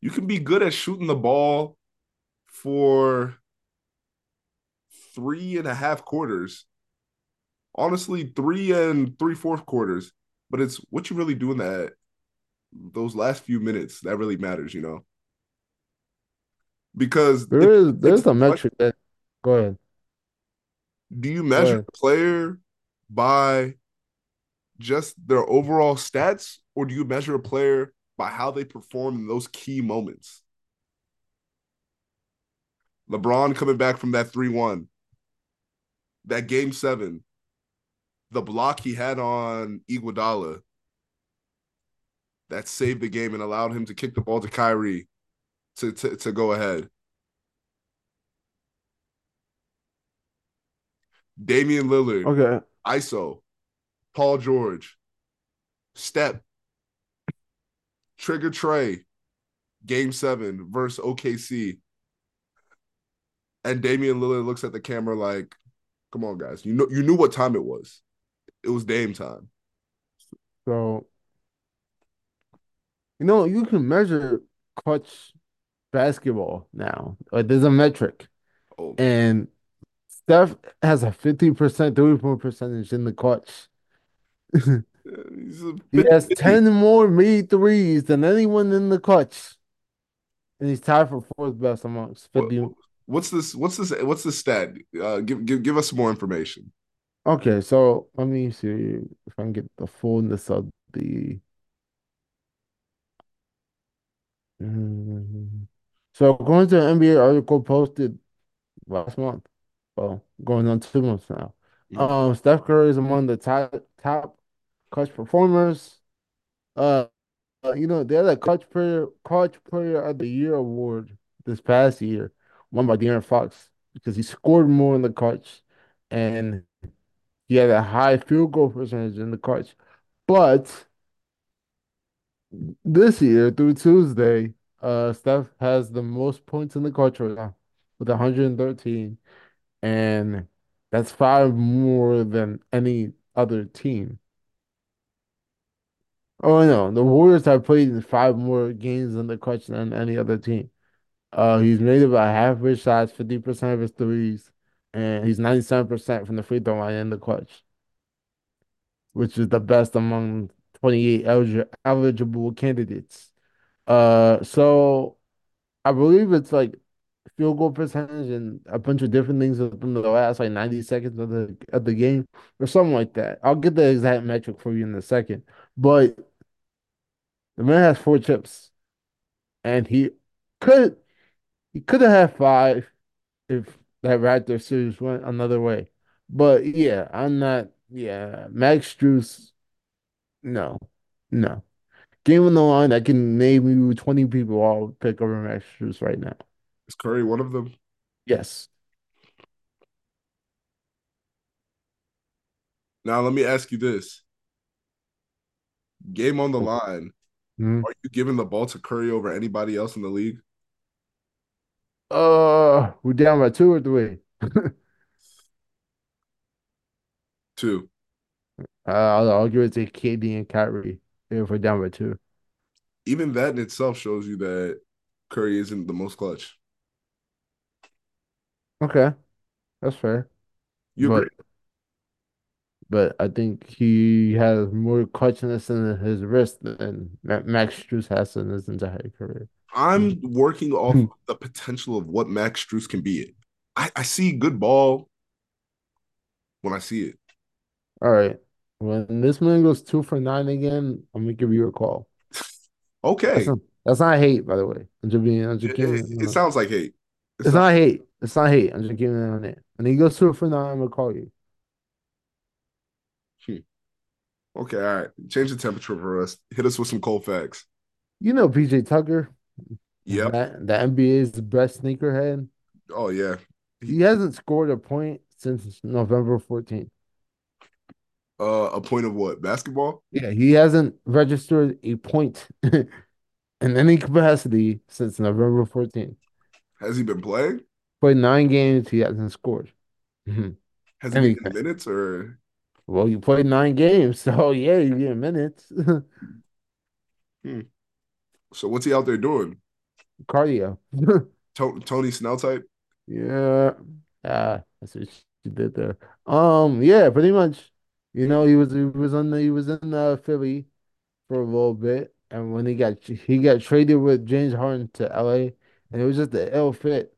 You can be good at shooting the ball for three and a half quarters. Honestly, three and three fourth quarters. But it's what you really do in that those last few minutes that really matters, you know. Because there is there's a metric that go ahead. Do you measure a player by just their overall stats, or do you measure a player by how they perform in those key moments? LeBron coming back from that 3 1, that game seven, the block he had on Iguodala that saved the game and allowed him to kick the ball to Kyrie to, to, to go ahead. Damian Lillard. Okay. ISO. Paul George. Step. Trigger Trey. Game seven versus OKC. And Damian Lillard looks at the camera like, come on, guys. You know you knew what time it was. It was Dame time. So you know, you can measure clutch basketball now. Like there's a metric. Oh. And Steph has a 50% three point percentage in the clutch. he has 10 more made threes than anyone in the clutch. And he's tied for fourth best amongst 50. What's this? What's this? What's the stat? Uh, give, give give us some more information. Okay, so let me see if I can get the fullness of the. Mm-hmm. So according to an NBA article posted last month, well, going on two months now. Mm-hmm. Um, Steph Curry is among the top top clutch performers. Uh, uh, you know, they had a clutch player clutch player of the year award this past year, won by De'Aaron Fox because he scored more in the clutch and he had a high field goal percentage in the clutch. But this year through Tuesday, uh, Steph has the most points in the clutch right now with 113, and That's five more than any other team. Oh no, the Warriors have played in five more games in the clutch than any other team. Uh, he's made about half of his shots, 50% of his threes, and he's 97% from the free throw line in the clutch, which is the best among 28 eligible eligible candidates. Uh, so I believe it's like field goal percentage and a bunch of different things within the last like 90 seconds of the of the game or something like that. I'll get the exact metric for you in a second. But the man has four chips and he could he could have had five if that Raptor series went another way. But yeah, I'm not yeah, Max Strus, no. No. Game on the line, I can name you 20 people I'll pick over Max Strus right now. Is Curry one of them? Yes. Now let me ask you this: Game on the line. Mhm. Are you giving the ball to Curry over anybody else in the league? Uh, we're down by two or three. Two. Uh, I'll, I'll give it to KD and Kyrie if we're down by two. Even that in itself shows you that Curry isn't the most clutch. Okay, that's fair. You agree? But I think he has more clutchness in his wrist than Max Strus has in his entire career. I'm mm. working off hmm. the potential of what Max Strus can be. I, I see good ball when I see it. All right. When this man goes two for nine again, I'm gonna give you a call. That's Okay. not that's not hate, by the way. I'm just being I'm just It, it, kidding. it sounds like hate. It It's sounds not hate. It's not hate. I'm just giving it on it. When he goes two for nine, I'm gonna call you. hmm. Okay. All right. Change the temperature for us. Hit us with some cold facts. You know PJ Tucker, that the NBA's best sneakerhead. Oh yeah. He He, hasn't scored a point since November 14th. uh, a point of what? Basketball? Yeah, he hasn't registered a point in any capacity since November 14th. Has he been playing? Played nine games, he hasn't scored Has he been anything. minutes or? Well, you played nine games, so yeah, you get minutes. Hmm. So what's he out there doing? Cardio. To- Tony Snell type? Yeah. Ah, that's what she did there. Um, yeah, pretty much. You know, he was he was on the he was in uh, Philly for a little bit, and when he got he got traded with James Harden to LA, and it was just an ill fit.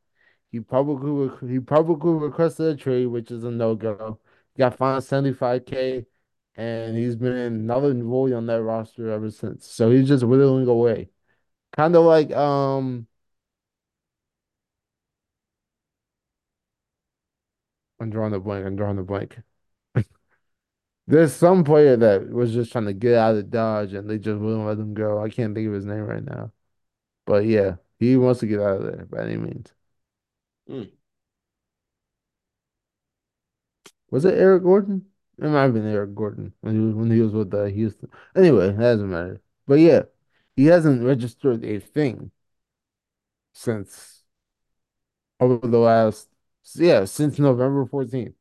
He probably he probably requested a trade, which is a no go. Got fined 75K, and he's been and void on that roster ever since. So he's just whittling away. Kind of like um I'm drawing the blank, I'm drawing the blank. There's some player that was just trying to get out of Dodge and they just wouldn't let him go. I can't think of his name right now. But yeah, he wants to get out of there by any means. Hmm. Was it Eric Gordon? It might have been Eric Gordon when he was when he was with uh, Houston. Anyway, it doesn't matter. But yeah, he hasn't registered a thing since over the last yeah, since November 14th.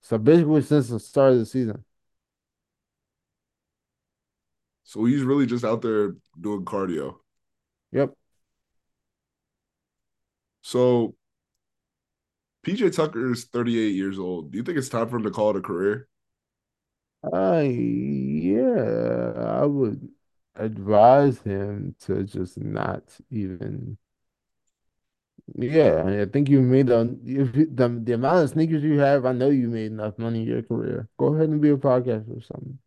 So basically since the start of the season. So he's really just out there doing cardio. Yep. So PJ Tucker is 38 years old. Do you think it's time for him to call it a career? Uh yeah, I would advise him to just not even Yeah, I think you made a if you, the the amount of sneakers you have, I know you made enough money in your career. Go ahead and be a podcaster or something.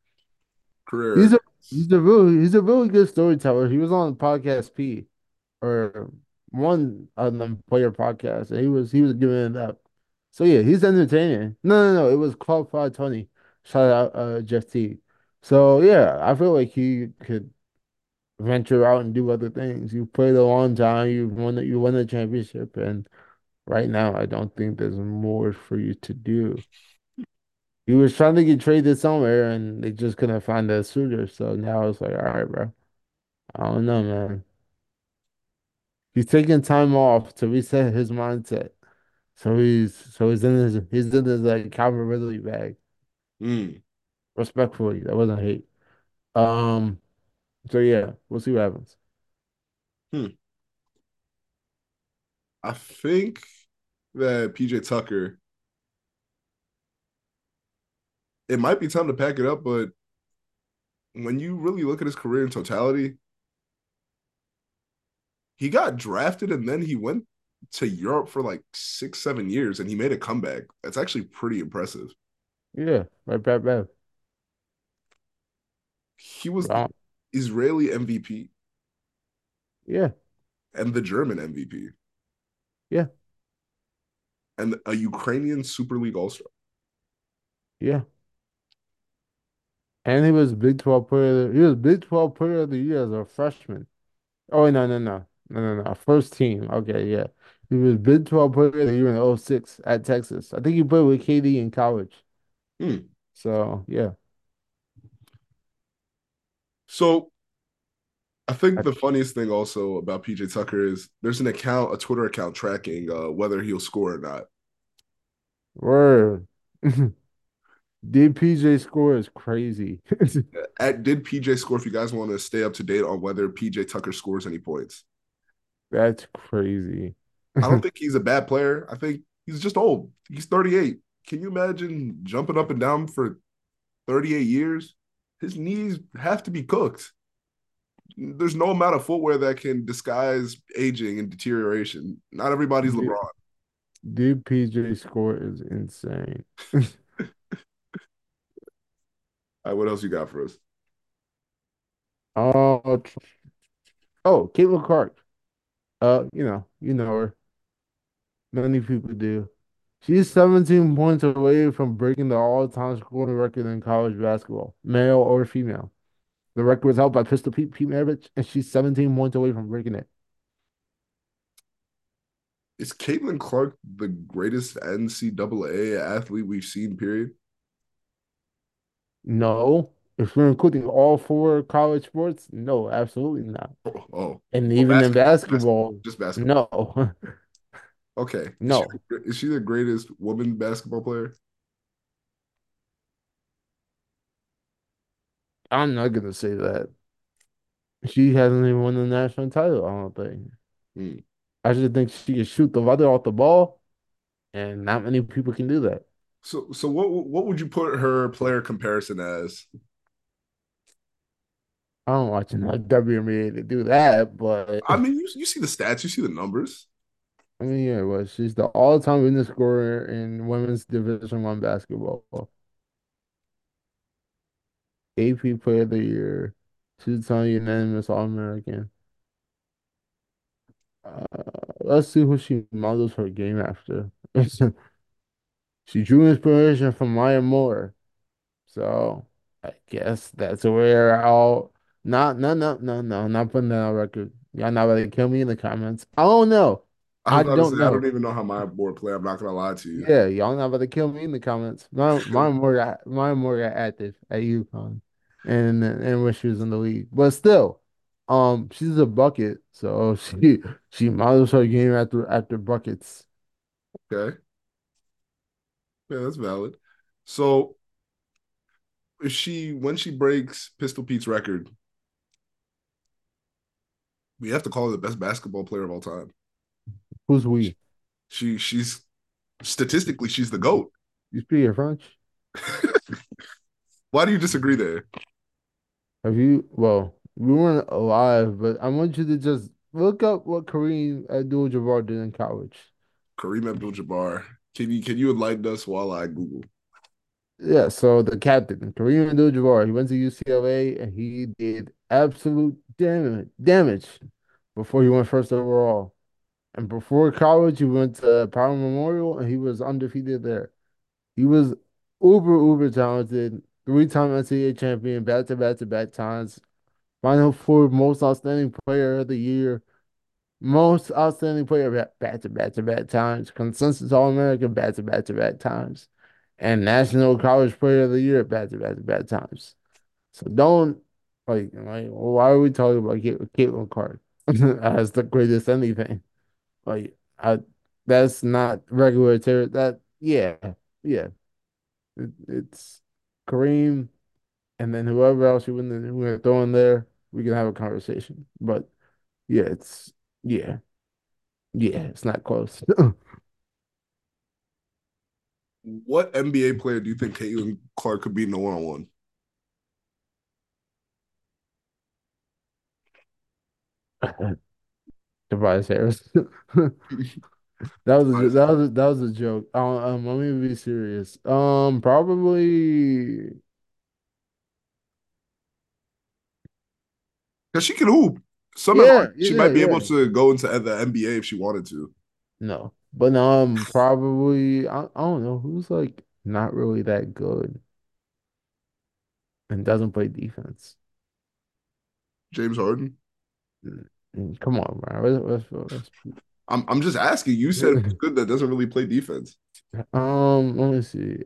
He's Career. a he's a really he's a really good storyteller. He was on podcast P or one of them player podcast, and he was he was giving it up. So yeah, he's entertaining. No, no, no, it was Club 520. Shout out uh Jeff T. So yeah, I feel like he could venture out and do other things. You played a long time, you won you won the championship, and Right now, I don't think there's more for you to do. He was trying to get traded somewhere and they just couldn't find a suitor. So now it's like, all right, bro. I don't know, man. He's taking time off to reset his mindset. So he's so he's in his he's in his like Calvin Ridley bag. Mm. Respectfully, that wasn't hate. Um. So yeah, we'll see what happens. Hmm. I think that PJ Tucker, it might be time to pack it up, but when you really look at his career in totality, he got drafted and then he went to Europe for like six, seven years and he made a comeback. That's actually pretty impressive. Yeah, right back back. He was the Israeli MVP yeah, and the German MVP yeah, and a Ukrainian Super League All Star. yeah. And he was Big 12 player. He was Big 12 player of the year as a freshman. Oh, no, no, no. No, no, no. First team. Okay, yeah. He was Big 12 player of the year in '06 at Texas. I think he played with KD in college. Hmm. So, yeah. So I think the funniest thing also about PJ Tucker is there's an account, a Twitter account tracking uh, whether he'll score or not. word. Did PJ score is crazy. At did PJ score? If you guys want to stay up to date on whether PJ Tucker scores any points, That's crazy. I don't think he's a bad player. I think he's just old. He's 38. Can you imagine jumping up and down for 38 years? His knees have to be cooked. There's no amount of footwear that can disguise aging and deterioration. Not everybody's Did, LeBron. did PJ score is insane. All right, what else you got for us? Oh, oh, Caitlin Clark. Uh, you know, you know her. Many people do. She's 17 points away from breaking the all-time scoring record in college basketball, male or female. The record was held by Pistol Pete, Pete Maravich, and she's 17 points away from breaking it. Is Caitlin Clark the greatest NCAA athlete we've seen, period? No, if we're including all four college sports, no, absolutely not. Oh, oh, And oh even in basketball, basketball, basketball, just basketball. no, Okay. Is she, no. is she the greatest woman basketball player? I'm not gonna say that. She hasn't even won the national title, I don't think. Hmm. I just think she can shoot the weather off the ball, and not many people can do that. So, so what what would you put her player comparison as? I don't watch enough WNBA to do that, but I mean, you you see the stats, you see the numbers. I mean, yeah, well, she's the all-time leading scorer in women's Division One basketball. AP Player of the Year, two-time unanimous All-American. Uh, let's see who she models her game after. She drew inspiration from Maya Moore. So I guess that's where I'll not no no no no not putting that on record. Y'all not ready to kill me in the comments. I don't know. I I was about to don't say I don't even know how my board play. I'm not gonna lie to you. Yeah, y'all not about to kill me in the comments. My Maya Moore got Maya Moore got active at UConn and and when she was in the league. But still, um she's a bucket. So she she models her game after after buckets. Okay, yeah, that's valid. So, if she when she breaks Pistol Pete's record, we have to call her the best basketball player of all time. Who's we? She she's statistically she's the goat. You speak French? Why do you disagree there? Have you? Well, we weren't alive, but I want you to just look up what Kareem Abdul-Jabbar did in college. Kareem Abdul-Jabbar. Can you can you enlighten us while I Google? Yeah, so the captain, Kareem Abdul-Jabbar, he went to UCLA and he did absolute damage damage before he went first overall. And before college, he went to Power Memorial and he was undefeated there. He was uber, uber talented, three-time NCAA champion, back to back to back times. Final four most outstanding player of the year, most outstanding player back to back to back times, consensus All American back to back to back times, and National College Player of the Year back to back to back times. So don't like like why are we talking about Caitlin Clark as the greatest anything? Like I That's not regular territory. That yeah, yeah. It, it's Kareem, and then whoever else you want to throw in there, we can have a conversation. But yeah, it's yeah, yeah. It's not close. What NBA player do you think Caitlin Clark could beat in a one on one? Tobias Harris. That was a that was a, that was a joke. Um, um, let me be serious. Um, probably Because she can hoop. Somehow yeah, she yeah, might be yeah. able to go into the NBA if she wanted to. No, but um, probably I, I don't know who's like not really that good and doesn't play defense. James Harden. Mm, Come on, bro. Let's, let's, let's, I'm I'm just asking. You said good that doesn't really play defense. um, let me see.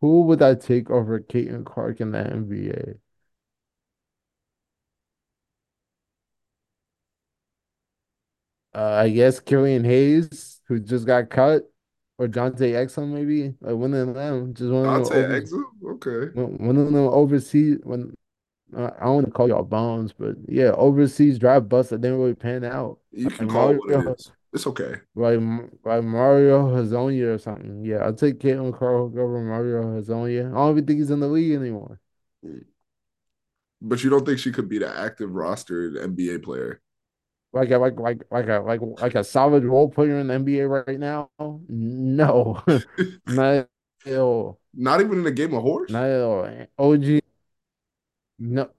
Who would I take over Caitlin Clark in the NBA? Uh, I guess Killian Hayes, who just got cut, or Dante Exum, maybe like one of them, just one of them Dante over, Exum. Okay. one one of them overseas. When I don't want to call y'all bombs, but yeah, overseas drive busts that didn't really pan out, You can like call it Mario, it. It's okay. like like Mario Hezonja or something. Yeah, I'll take Caitlin Clark over Mario Hezonja. I don't even think he's in the league anymore. But you don't think she could be the active rostered NBA player? Like a like like like a like like a solid role player in the NBA right now? No, not all. Not even in a game of horse? Not. OG, no,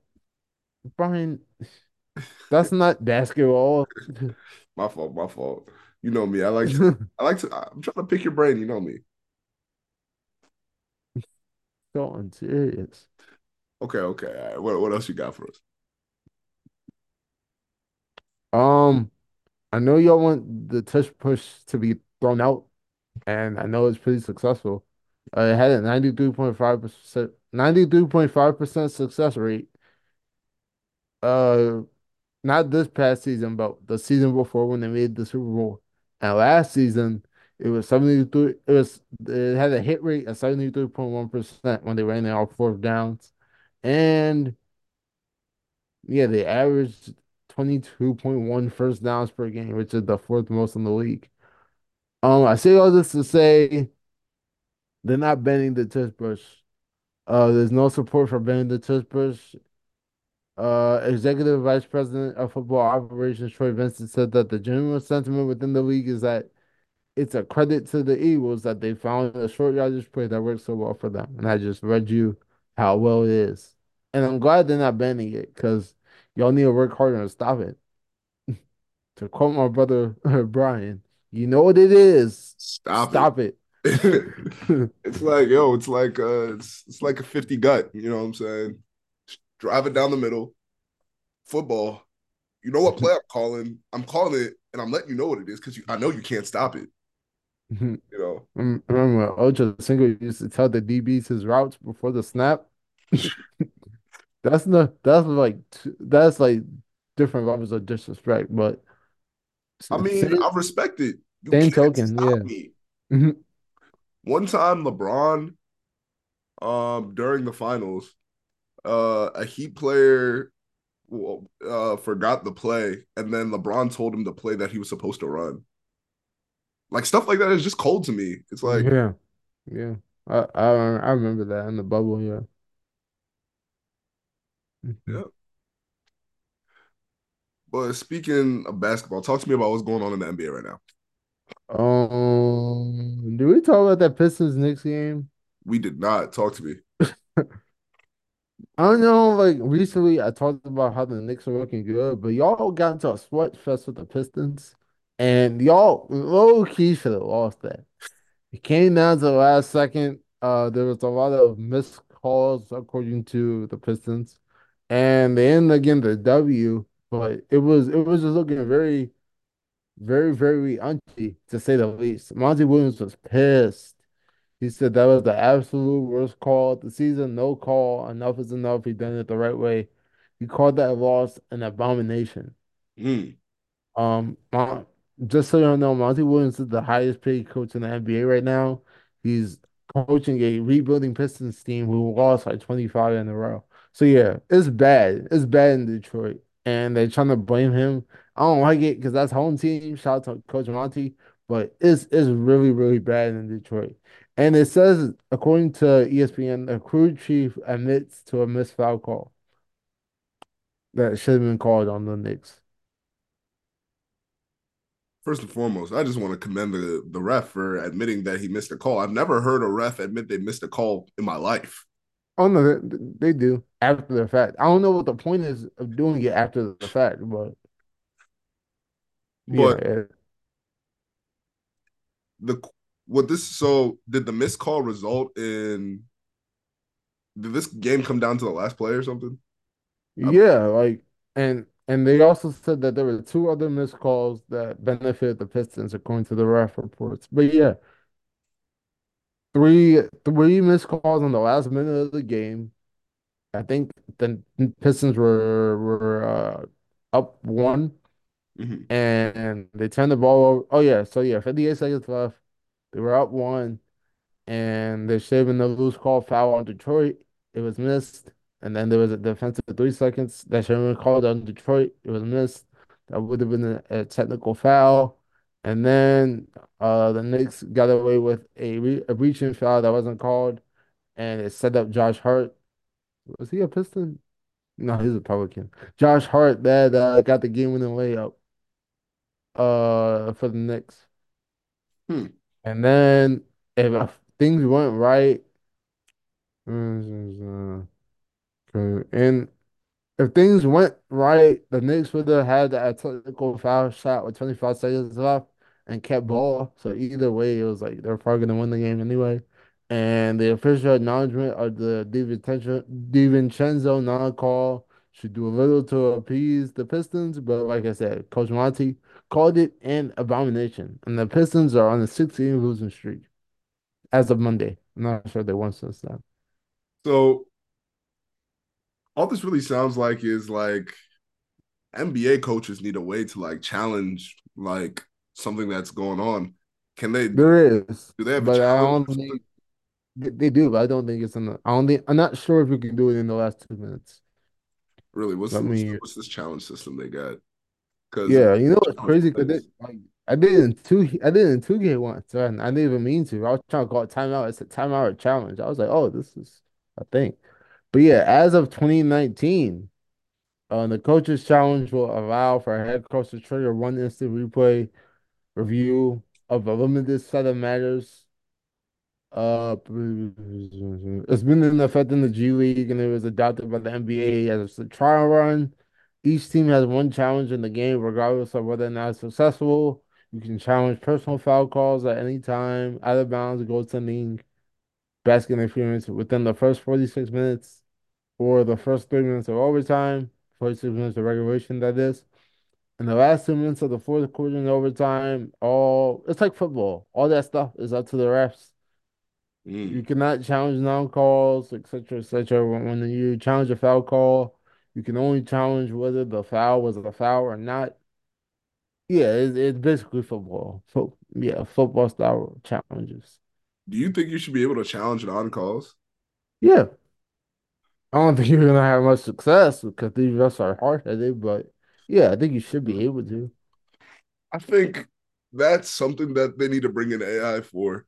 Brian, that's not basketball. My fault, my fault. You know me. I like to I like to I'm trying to pick your brain, you know me. So unserious. Okay, okay. All right. What what else you got for us? Um, I know y'all want the tush push to be thrown out, and I know it's pretty successful. Uh, it had a 93.5%, 93.5% success rate. Uh, not this past season, but the season before when they made the Super Bowl. And last season, it was 73, it was, it had a hit rate of 73.1% when they ran it off fourth downs. And yeah, they averaged 22.1 first downs per game, which is the fourth most in the league. Um, I say all this to say they're not bending the tush push. Uh, there's no support for bending the tush push. Uh, Executive Vice President of Football Operations Troy Vincent said that the general sentiment within the league is that it's a credit to the Eagles that they found a short yardage play that works so well for them. And I just read you how well it is. And I'm glad they're not banning it because y'all need to work harder to stop it. To quote my brother Brian, you know what it is. Stop it. Stop it. it's like, yo, it's like uh it's, it's like a 50 gut, you know what I'm saying? Just drive it down the middle. Football. You know what play I'm calling? I'm calling it and I'm letting you know what it is because I know you can't stop it, you know. I remember Ultra Single used to tell the DBs his routes before the snap. That's not that's like that's like different levels of disrespect, but I mean, same, I respect it. You same token, yeah. me. One time LeBron um during the finals, uh a Heat player uh forgot the play and then LeBron told him the play that he was supposed to run. Like stuff like that is just cold to me. It's like, Yeah, yeah. I, I I remember that in the bubble, yeah. Mhm. yeah. But speaking of basketball, talk to me about what's going on in the NBA right now. Um, do we talk about that Pistons Knicks game? We did not talk to me. I don't know, like recently I talked about how the Knicks are looking good, but y'all got into a sweat fest with the Pistons, and y'all low key should have lost that. It came down to the last second. Uh, there was a lot of missed calls according to the Pistons, and they ended up getting the W. But it was it was just looking very, very, very unchy to say the least. Monty Williams was pissed. He said that was the absolute worst call of the season. No call. Enough is enough. He done it the right way. He called that loss an abomination. Hmm. Um, just so you know, Monty Williams is the highest paid coach in the NBA right now. He's coaching a rebuilding Pistons team who lost like 25 in a row. So yeah, it's bad. It's bad in Detroit. And they're trying to blame him. I don't like it because that's home team. Shout out to Coach Monty. But it's it's really, really bad in Detroit. And it says, according to ESPN, the crew chief admits to a missed foul call that should have been called on the Knicks. First and foremost, I just want to commend the the ref for admitting that he missed a call. I've never heard a ref admit they missed a call in my life. Oh no, they, they do after the fact. I don't know what the point is of doing it after the fact, but yeah, But the what this so did the missed call result in did this game come down to the last play or something? Yeah, like and and they also said that there were two other missed calls that benefited the Pistons according to the ref reports. But yeah, three three missed calls on the last minute of the game. I think the Pistons were were uh, up one mhm. and they turned the ball over. Oh yeah, so yeah, 58 seconds left. They were up one. and they're saving the loose call foul on Detroit. It was missed. And then there was a defensive three seconds that should have been called on Detroit. It was missed. That would have been a, a technical foul. And then uh, the Knicks got away with a, re a reaching foul that wasn't called, and it set up Josh Hart. Was he a Piston? No, he's a Pelican. Josh Hart that uh, got the game-winning layup uh, for the Knicks. Hmm. And then if things went right, And if things went right, the Knicks would have had a technical foul shot with 25 seconds left and kept ball. So either way, it was like they're probably gonna win the game anyway. And the official acknowledgement of the DiVincenzo, non-call should do a little to appease the Pistons, but like I said, Coach Monty called it an abomination, and the Pistons are on a 16 losing streak as of Monday. I'm not sure they won since then. So all this really sounds like is like NBA coaches need a way to like challenge like something that's going on. Can they There is, do they have but I don't think they do. But I don't think it's in the. I don't think. I'm not sure if we can do it in the last two minutes. Really, what's what's, me. what's this challenge system they got? Because Yeah, you know what's crazy? Cause it, like I did in two. I did in two K once, and I didn't even mean to. I was trying to call it timeout. It's a timeout challenge. I was like, oh, this is a thing. But yeah, as of 2019, uh, the coaches challenge will allow for a head coach to trigger one instant replay review of a limited set of matters Uh, it's been in effect in the G League and it was adopted by the NBA as a trial run. Each team has one challenge in the game, regardless of whether or not it's successful. You can challenge personal foul calls at any time, out of bounds, goaltending, basket interference within the first 46 minutes or the first three minutes of overtime, 46 minutes of regulation, that is. In the last two minutes of the fourth quarter and overtime, all it's like football. All that stuff is up to the refs. You Mm. cannot challenge non-calls, etc., etc. When, when you challenge a foul call, you can only challenge whether the foul was a foul or not. Yeah, it's, it's basically football. So yeah, football style challenges. Do you think you should be able to challenge it on calls? Yeah, I don't think you're gonna have much success because these refs are hard-headed, but yeah, I think you should be able to. I think that's something that they need to bring in AI for.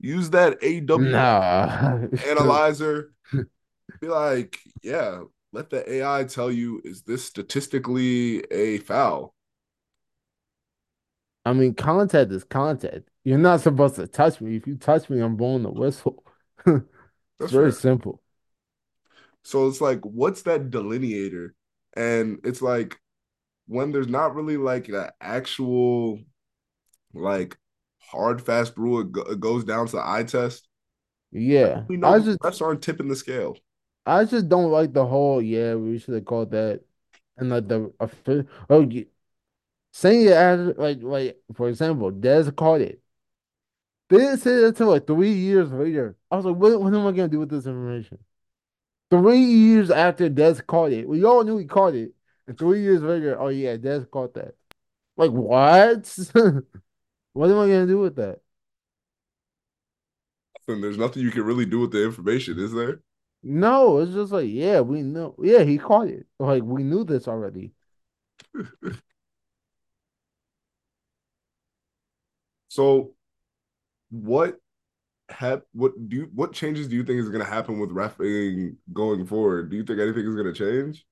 Use that AW Nah, analyzer. Be like, yeah, let the AI tell you, is this statistically a foul? I mean, contact is contact. You're not supposed to touch me. If you touch me, I'm blowing the whistle. It's That's very fair. simple. So it's like, what's that delineator? And it's like when there's not really like an actual like hard fast rule, it, go- it goes down to the eye test. Yeah, We know I just refs aren't tipping the scale. I just don't like the whole yeah we should have called that and like the oh you, saying it as like like for example Dez called it. They didn't say that until like three years later. I was like, what what am I gonna do with this information? Three years after Dez called it, we all knew he called it, and three years later, oh yeah, Dez caught that. Like what? What am I gonna do with that? And there's nothing you can really do with the information, is there? No, it's just like, yeah, we know. Yeah, he caught it. Like we knew this already. So what hap- what do you, what changes do you think is going to happen with refing going forward? Do you think anything is going to change?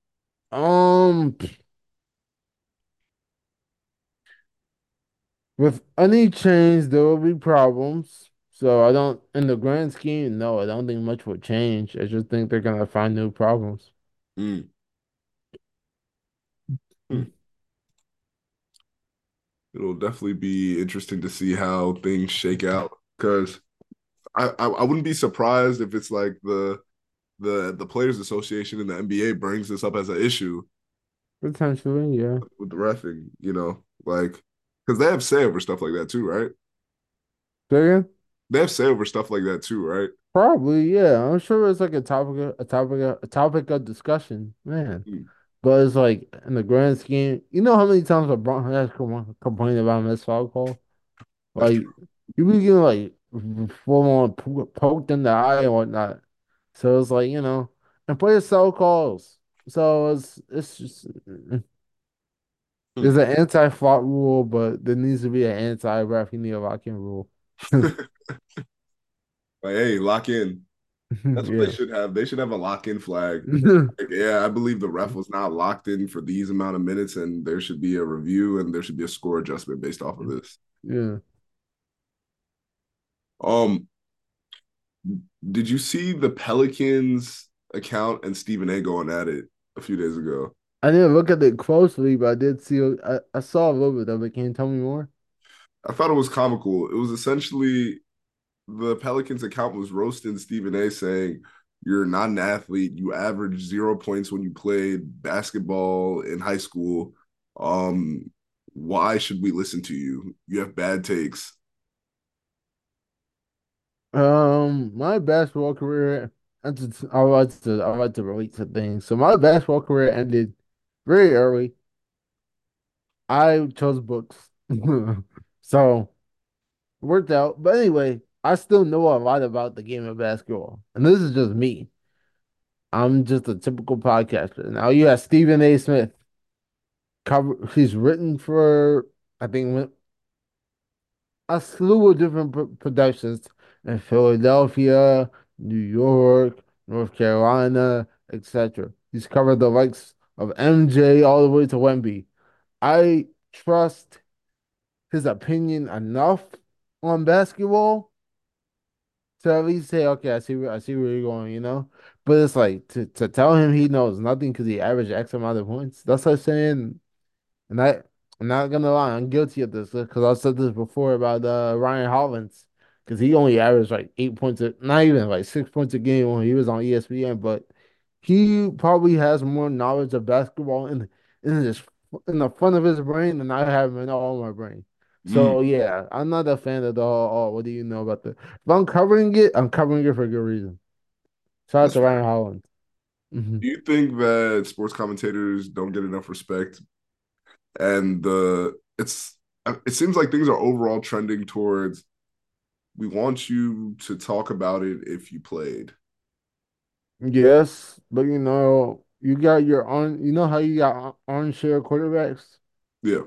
Um, with any change, there will be problems. So I don't, in the grand scheme, no, I don't think much will change. I just think they're gonna find new problems. Mm. Hmm. It'll definitely be interesting to see how things shake out because I, I, I wouldn't be surprised if it's like the the the Players Association in the NBA brings this up as an issue Potentially, yeah. with the refing, you know, like because they have say over stuff like that too, right? Second, They have say over stuff like that too, right? probably, yeah. I'm sure it's like a topic, of, a topic, of, a topic of discussion, man. Mm. But it's like in the grand scheme, you know how many times LeBron has complained about missed foul call? Like you be getting like full on po- poked in the eye and whatnot. So it's like, you know, and play cell calls. So it's it's just Mm. there's an anti-flop rule, but there needs to be an anti-ref. You need a lock-in rule. Like, hey, lock in. That's what they should have. They should have a lock in flag. Like, yeah, I believe the ref was not locked in for these amount of minutes, and there should be a review and there should be a score adjustment based off of this. Yeah. Um, did you see the Pelicans account and Stephen A going at it a few days ago? I didn't look at it closely, but I did see I, I saw a little bit of it. Can you tell me more? I thought it was comical. It was essentially the Pelicans account was roasting Stephen A saying, You're not an athlete. You averaged zero points when you played basketball in high school. Um, why should we listen to you? You have bad takes. Um, my basketball career, I just I like to I like to relate to things. So my basketball career ended very early. I chose books, so worked out. But anyway, I still know a lot about the game of basketball, and this is just me. I'm just a typical podcaster. Now you have Stephen A. Smith. Cover. He's written for I think a slew of different productions in Philadelphia, New York, North Carolina, etc. He's covered the likes of MJ all the way to Wemby. I trust his opinion enough on basketball to at least say, okay, I see where I see where you're going, you know. But it's like to, to tell him he knows nothing because he averaged X amount of points. That's like saying and I, I'm not gonna lie, I'm guilty of this because I said this before about uh, Ryan Hollins because he only averaged like eight points, a, not even like six points a game when he was on ESPN, but he probably has more knowledge of basketball in in his in the front of his brain than I have in all my brain. Mm, So yeah, I'm not a fan of the oh, oh what do you know about the if I'm covering it, I'm covering it for a good reason. Shout out to. Ryan Hollins. hmm Do you think that sports commentators don't get enough respect? And the it's it seems like things are overall trending towards we want you to talk about it if you played. Yes, but you know, you got your own, you know how you got armchair quarterbacks? Yeah.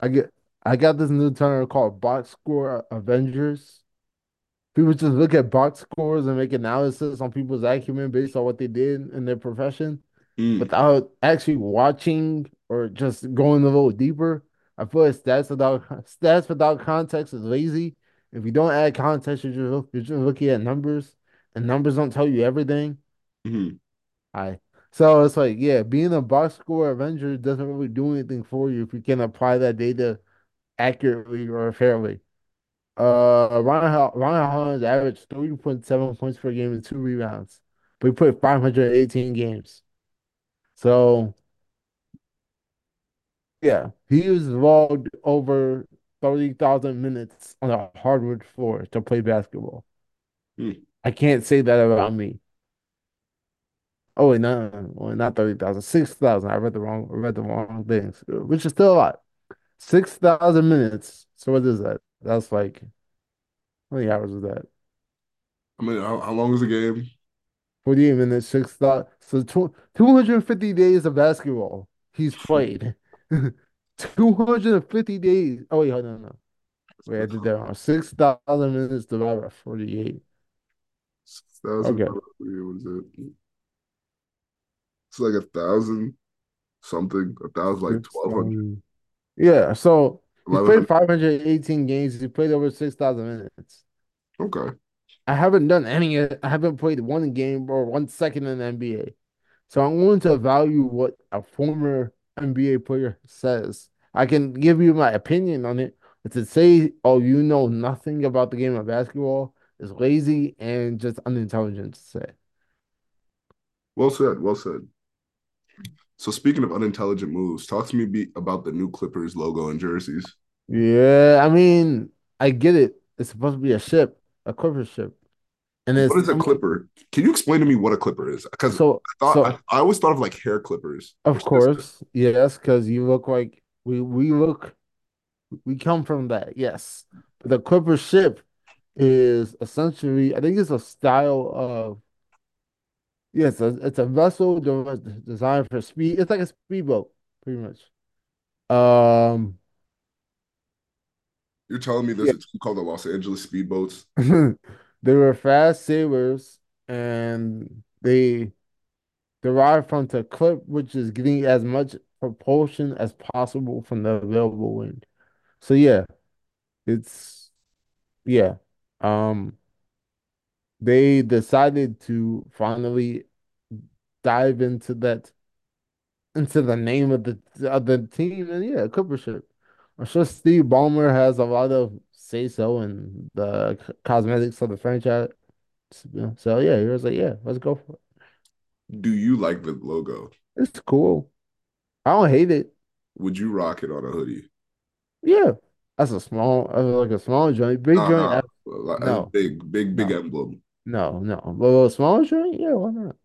I get I got this new term called box score Avengers. People just look at box scores and make analysis on people's acumen based on what they did in their profession Mm, without actually watching or just going a little deeper. I feel like stats without stats without context is lazy. If you don't add context, you're just, you're just looking at numbers, and numbers don't tell you everything. mm, I so it's like, yeah, being a box score Avenger doesn't really do anything for you if you can't apply that data accurately or fairly. Uh, Ryan Hol- Ryan Hollins averaged 3.7 points per game and two rebounds, but he played 518 games. So yeah, he was logged over 30,000 minutes on a hardwood floor to play basketball. mm. I can't say that about me. Oh wait, no, no, no, not 30,000, 6,000. I read the wrong, I read the wrong things, which is still a lot. 6,000 minutes. So what is that? That's like, how many hours is that? I mean, how, how long is the game? 48 minutes, 6,000. So tw 250 days of basketball he's played. 250 days. Oh, wait, hold on, no. Wait, I did that wrong. 6,000 minutes divided by 48. Six thousand. Okay. What is it? It's like a thousand something. A thousand, like Six twelve hundred, thousand. Yeah, so eleven played 518 games. He played over 6,000 minutes. Okay. I haven't done any, I haven't played one game or one second in the NBA. So I'm going to value what a former NBA player says. I can give you my opinion on it, but to say, oh, you know nothing about the game of basketball is lazy and just unintelligent to say. Well said. Well said. So speaking of unintelligent moves, talk to me be, about the new Clippers logo and jerseys. Yeah, I mean, I get it. It's supposed to be a ship, a Clipper ship. And What it's, is a I clipper? Can you explain to me what a clipper is? Because I so, thought I, so I always thought of like hair clippers of course, yes, because you look like we, we look, we come from that, yes. The Clipper ship is essentially, I think it's a style of, yes, it's a, it's a vessel designed for speed. It's like a speedboat, pretty much. Um, You're telling me there's yeah. a team called the Los Angeles Speedboats? They were fast sailors and they derived from the clip, which is getting as much propulsion as possible from the available wind. So yeah, it's yeah. Um, they decided to finally dive into that into the name of the of the team, and yeah, Clipper ship. I'm sure Steve Ballmer has a lot of say so in the cosmetics of the franchise. So yeah, he was like, yeah, let's go for it. Do you like the logo? It's cool. I don't hate it. Would you rock it on a hoodie? Yeah, that's a small, like a small joint. Big Nah, joint, nah. Like, As no, big, big, big no, emblem. no, no. But a small joint, yeah, why not?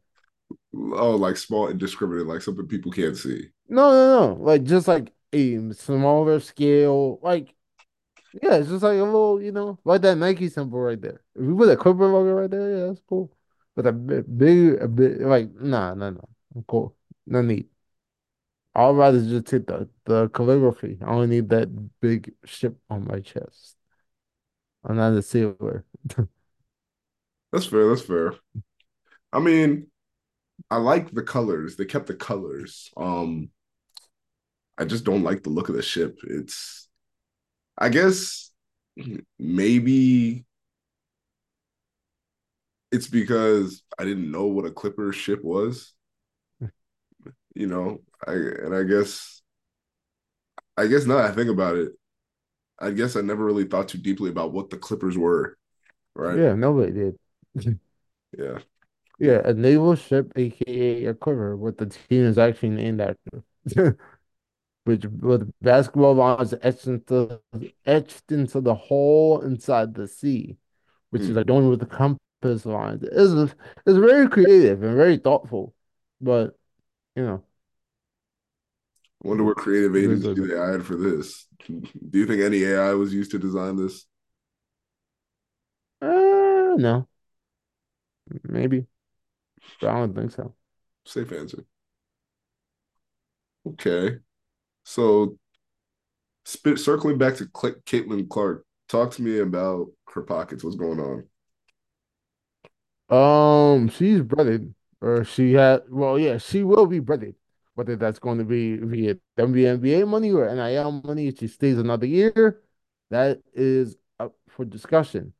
Oh, like small, and indiscriminate, like something people can't see. No, no, no. Like just like a smaller scale. Like yeah, it's just like a little, you know, like that Nike symbol right there. If we put a Clipper logo right there, yeah, that's cool. But a bit big, a bit like nah, nah, nah. I'm cool. No need. I'd rather just take the the calligraphy. I only need that big ship on my chest. I'm not a sailor. That's fair. That's fair. I mean, I like the colors. They kept the colors. Um, I just don't like the look of the ship. It's, I guess, maybe it's because I didn't know what a Clipper ship was. You know, I and I guess, I guess now that I think about it, I guess I never really thought too deeply about what the Clippers were. Right? Yeah, nobody did. Yeah. Yeah, a naval ship, aka a quiver, what the team is actually named after. Which with basketball lines etched into etched into the hole inside the sea, which is Hmm. like doing with the compass lines. It's it's very creative and very thoughtful. But you know, I wonder what creative it is agency what it they hired for this. Do you think any AI was used to design this? is. Uh, no, maybe, but I don't think so. Safe answer. Okay. So, spit, circling back to Cl- Caitlin Clark, talk to me about her pockets. What's going on? Um, she's breaded, or she had. Well, yeah, she will be breaded. Whether that's going to be via WNBA money or NIL money, if she stays another year, that is up for discussion.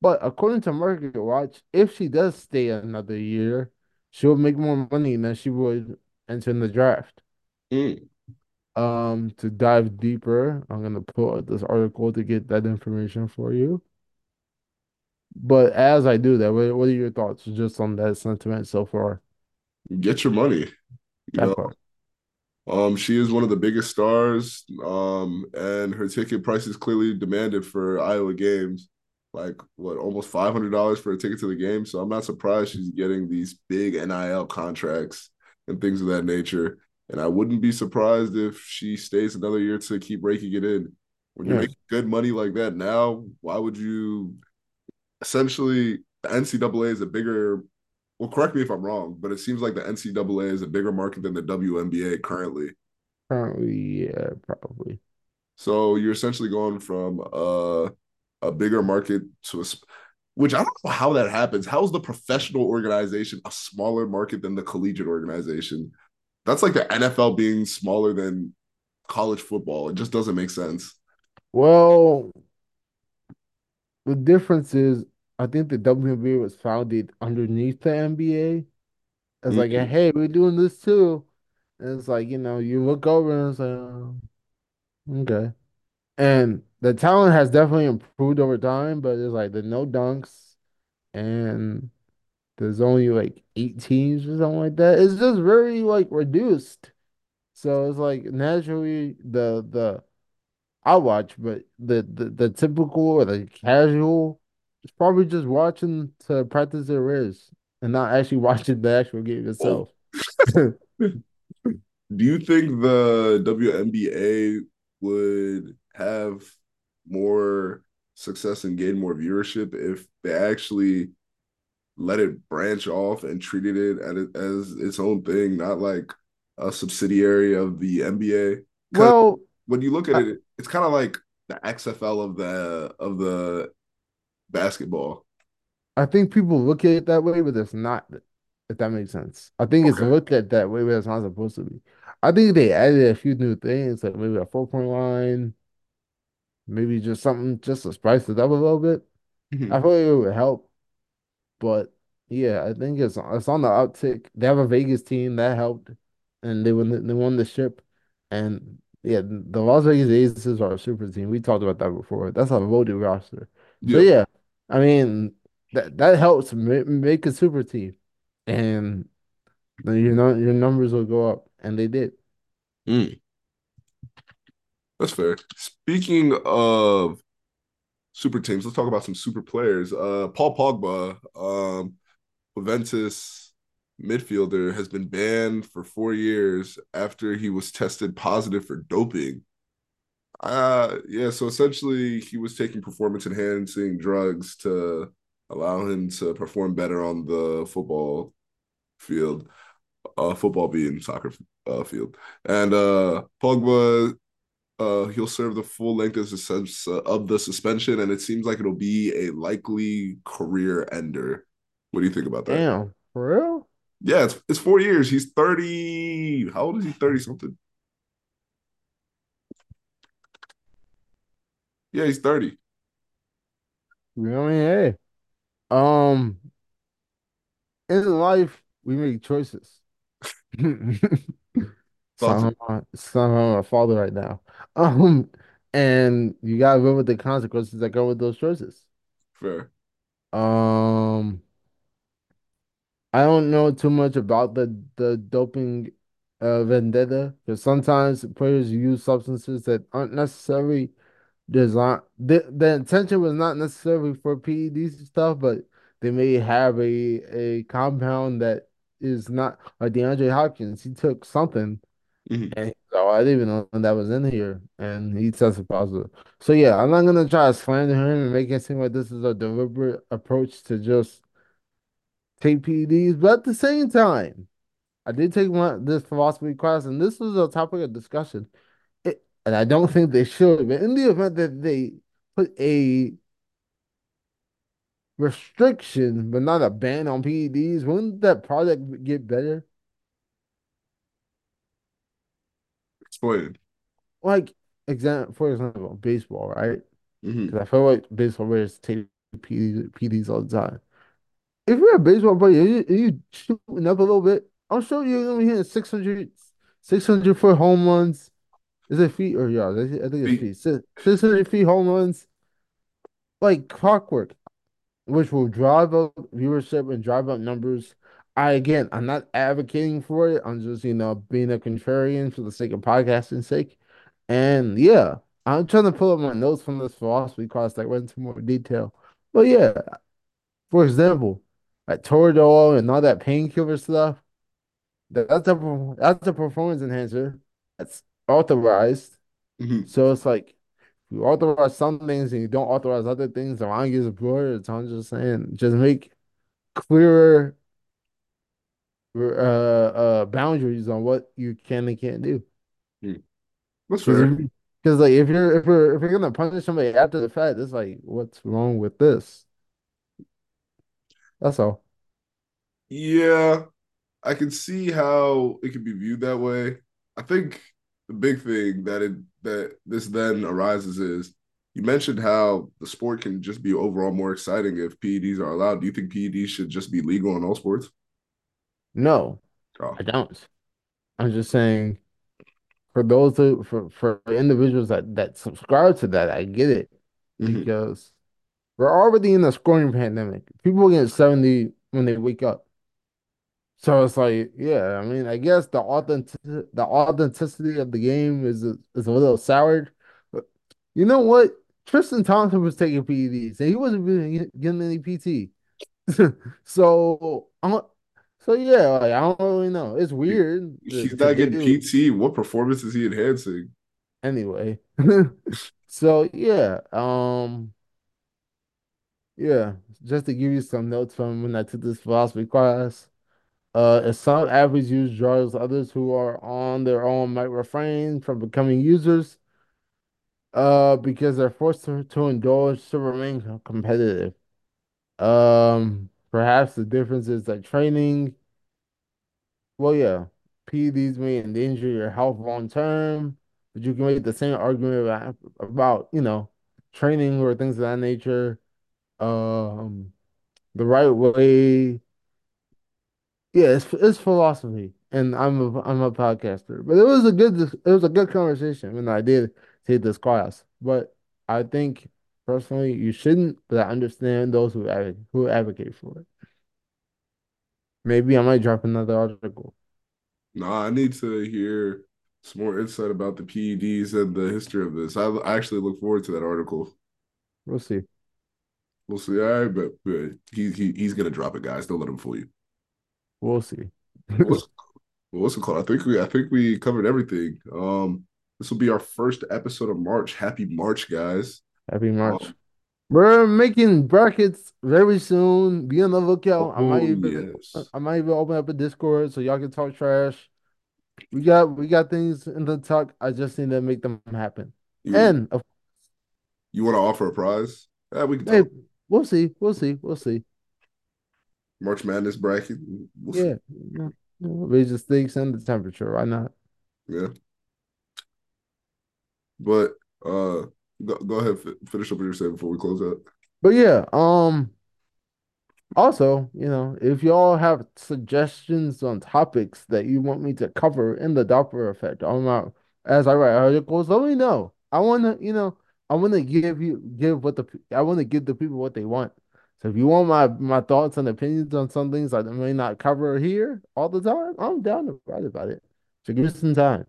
But according to Market Watch, if she does stay another year, she'll make more money than she would enter in the draft. Mm. Um, to dive deeper, I'm gonna pull this article to get that information for you. But as I do that, what, what are your thoughts just on that sentiment so far? Get your money. You know, um, she is one of the biggest stars. Um, and her ticket price is clearly demanded for Iowa games. Like what, almost five hundred dollars for a ticket to the game. So I'm not surprised she's getting these big NIL contracts and things of that nature. And I wouldn't be surprised if she stays another year to keep raking it in. When you're Yeah, making good money like that now, why would you essentially the NCAA is a bigger well, correct me if I'm wrong, but it seems like the NCAA is a bigger market than the WNBA currently. currently, yeah, probably. So you're essentially going from a a bigger market to a which I don't know how that happens. How is the professional organization a smaller market than the collegiate organization? That's like the NFL being smaller than college football. It just doesn't make sense. Well, the difference is, I think the WNBA was founded underneath the NBA. It's like, Mm-hmm. hey, we're doing this too. And it's like, you know, you look over and it's like, oh, okay. And the talent has definitely improved over time, but it's like the no dunks and there's only like eight teams or something like that. It's just very like reduced. So it's like naturally the the I watch, but the, the the typical or the casual is probably just watching to practice their wrist and not actually watching the actual game Oh, itself. do you think the WNBA would have more success and gain more viewership if they actually let it branch off and treated it as its own thing, not like a subsidiary of the NBA? Well, when you look at it, it's kind of like the XFL of the of the basketball. I think people look at it that way, but it's not, if that makes sense. I think it's looked at that way, but it's not supposed to be. I think they added a few new things, like maybe a four point line, maybe just something just to spice it up a little bit. I feel like it would help, but yeah, I think it's it's on the uptick. They have a Vegas team that helped, and they won the, they won the ship, and yeah, the Las Vegas Aces are a super team. We talked about that before. That's a loaded roster. So yeah, I mean that that helps ma make a super team, and then your num- your numbers will go up, and they did. Mm, that's fair. Speaking of super teams, let's talk about some super players. Uh, Paul Pogba, um, Juventus midfielder, has been banned for four years after he was tested positive for doping. Uh, yeah, so essentially he was taking performance enhancing drugs to allow him to perform better on the football field, uh, football being soccer uh, field. And uh, Pogba uh, he'll serve the full length of the, of the suspension, and it seems like it'll be a likely career ender. What do you think about that? Damn, for real? Yeah, it's it's four years. He's thirty. How old is he? Thirty something. Yeah, he's thirty. You know what I mean? Hey, um, in life we make choices. Thoughts? Sound like my, sound like my father right now. Um, and you gotta live with the consequences that go with those choices. Fair. Um, I don't know too much about the the doping uh, vendetta because sometimes players use substances that aren't necessarily designed. The, the intention was not necessarily for PEDs stuff, but they may have a a compound that is not like DeAndre Hopkins. He took something Mm-hmm. and so I didn't even know that was in here, and he tested positive. So yeah, I'm not gonna try to slander him and make it seem like this is a deliberate approach to just take PEDs, but at the same time. I did take one this philosophy class, and this was a topic of discussion. It, and I don't think they should, but in the event that they put a restriction, but not a ban on PEDs, wouldn't that product get better? Like, example, for example, baseball, right? Mm-hmm. Because I feel like baseball players take PEDs all the time. If you're a baseball player, you, you shooting up a little bit, I'm sure you're gonna be hitting 600, 600 foot home runs Is it feet or yards? I think it's Feet. feet. 600 feet home runs, like clockwork, which will drive up viewership and drive up numbers. I, again, I'm not advocating for it. I'm just, you know, being a contrarian for the sake of podcasting sake. And yeah, I'm trying to pull up my notes from this philosophy class that went into more detail. But yeah, for example, like Toradol and all that painkiller stuff. That's a that's a performance enhancer. That's authorized. Mhm. So it's like you authorize some things and you don't authorize other things you as a player. So I'm just saying, just make clearer uh uh boundaries on what you can and can't do. Mhm. That's fair. because like if you're if you're if you're gonna punish somebody after the fact, it's like what's wrong with this? That's all. Yeah, I can see how it could be viewed that way. I think the big thing that it that this then arises is you mentioned how the sport can just be overall more exciting if PEDs are allowed. Do you think PEDs should just be legal in all sports? No, Oh. I don't. I'm just saying for those who for for individuals that that subscribe to that, I get it hmm because we're already in a scoring pandemic. People get 70 when they wake up. So it's like, yeah, I mean, I guess the authentic the authenticity of the game is a, is a little soured. But you know what? Tristan Thompson was taking PEDs and he wasn't really getting any PT. So, I'm, so yeah, like, I don't really know. It's weird He's not getting PT. What performance is he enhancing? anyway. So yeah, um, yeah, just to give you some notes from when I took this philosophy class. Uh, if some average use drugs, others who are on their own might refrain from becoming users, uh, because they're forced to, to indulge to remain competitive. Um, perhaps the difference is that training, well, yeah, PEDs may endanger your health long term, but you can make the same argument about, about, you know, training or things of that nature. Um, the right way Yeah, it's it's philosophy, and I'm a I'm a podcaster. But it was a good it was a good conversation and I did take this class. But I think personally you shouldn't, but I understand those who advocate who advocate for it. Maybe I might drop another article. Nah, I need to hear some more insight about the PEDs and the history of this. I, I actually look forward to that article. We'll see. We'll see. All right, but, but he, he he's gonna drop it, guys. Don't let him fool you. We'll see. What's what's it called? I think we I think we covered everything. Um, this will be our first episode of March. Happy March, guys. Happy March. We're making brackets very soon. Be on the lookout. I might oh even yes, I might even open up a Discord so y'all can talk trash. We got we got things in the tuck. I just need to make them happen. you And of you want to offer a prize? Yeah, we can hey, talk we'll see. We'll see. We'll see. March Madness bracket. We'll. Yeah. yeah. Raise the stakes and the temperature. Why not? Yeah, but uh, go, go ahead, finish up what you're saying before we close out. But yeah, um, Also, you know, if y'all have suggestions on topics that you want me to cover in the Doppler effect on my as I write articles, let me know. I want to, you know, I want to give you give what the I want to give the people what they want. So if you want my my thoughts and opinions on some things I may not cover here all the time, I'm down to write about it. So give me some time.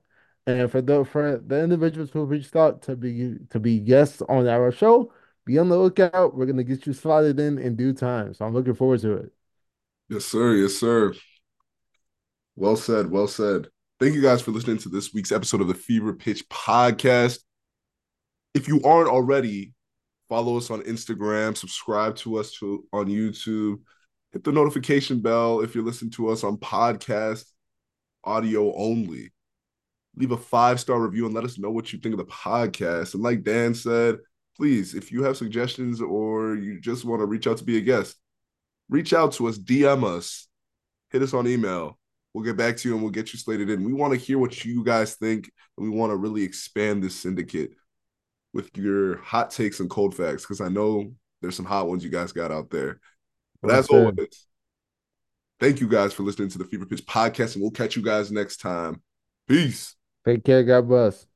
And for the for the individuals who reached out to be to be guests on our show. Be on the lookout. We're gonna get you slotted in in due time. So I'm looking forward to it. Yes, sir. Yes, sir. Well said. Well said. Thank you guys for listening to this week's episode of the Fever Pitch Podcast. If you aren't already, follow us on Instagram, subscribe to us to, on YouTube, hit the notification bell if you're listening to us on podcast audio only. Leave a five star review and let us know what you think of the podcast. And like Dan said, please, if you have suggestions or you just want to reach out to be a guest, reach out to us, DM us, hit us on email. We'll get back to you and we'll get you slated in. We want to hear what you guys think, and we want to really expand this syndicate with your hot takes and cold facts because I know there's some hot ones you guys got out there. But as always, thank you guys for listening to the Fever Pitch podcast, and we'll catch you guys next time. Peace. Take care. God bless.